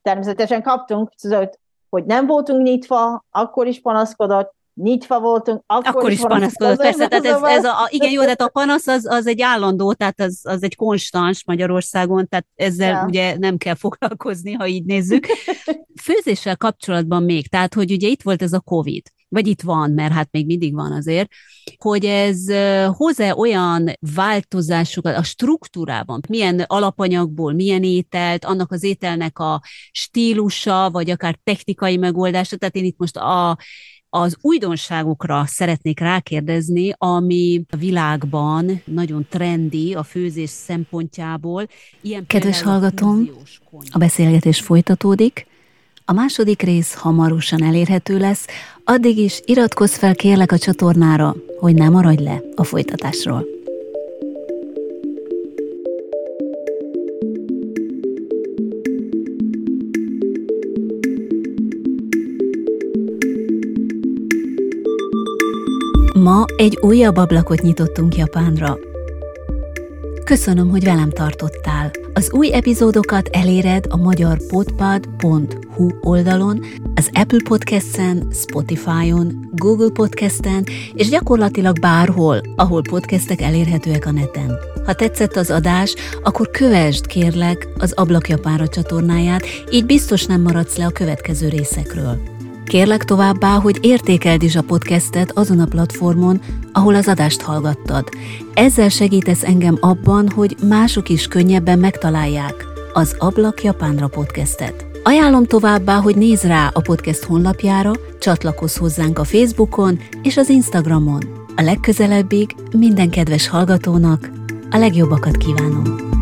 Természetesen kaptunk, tudod, hogy nem voltunk nyitva, akkor is panaszkodott, nyitva voltunk, akkor, akkor is panaszkodott. Persze, tehát ez, ez a, igen, jó, de a panasz az, az egy állandó, tehát az, az egy konstans Magyarországon, tehát ezzel ja. ugye nem kell foglalkozni, ha így nézzük. Főzéssel kapcsolatban még, tehát hogy ugye itt volt ez a COVID, vagy itt van, mert hát még mindig van azért, hogy ez hoz-e olyan változásokat a struktúrában, milyen alapanyagból, milyen ételt, annak az ételnek a stílusa, vagy akár technikai megoldása, tehát én itt most a az újdonságokra szeretnék rákérdezni, ami a világban nagyon trendi a főzés szempontjából. Ilyen Kedves hallgatom, a beszélgetés folytatódik. A második rész hamarosan elérhető lesz, addig is iratkozz fel kérlek a csatornára, hogy ne maradj le a folytatásról. Ma egy újabb ablakot nyitottunk Japánra. Köszönöm, hogy velem tartottál. Az új epizódokat eléred a magyar podpad.hu oldalon, az Apple Podcast-en, Spotify-on, Google Podcast-en és gyakorlatilag bárhol, ahol podcastek elérhetőek a neten. Ha tetszett az adás, akkor kövesd kérlek az Ablakjapára csatornáját, így biztos nem maradsz le a következő részekről. Kérlek továbbá, hogy értékeld is a podcastet azon a platformon, ahol az adást hallgattad. Ezzel segítesz engem abban, hogy mások is könnyebben megtalálják az Ablak Japánra podcastet. Ajánlom továbbá, hogy nézz rá a podcast honlapjára, csatlakozz hozzánk a Facebookon és az Instagramon. A legközelebbig minden kedves hallgatónak a legjobbakat kívánom!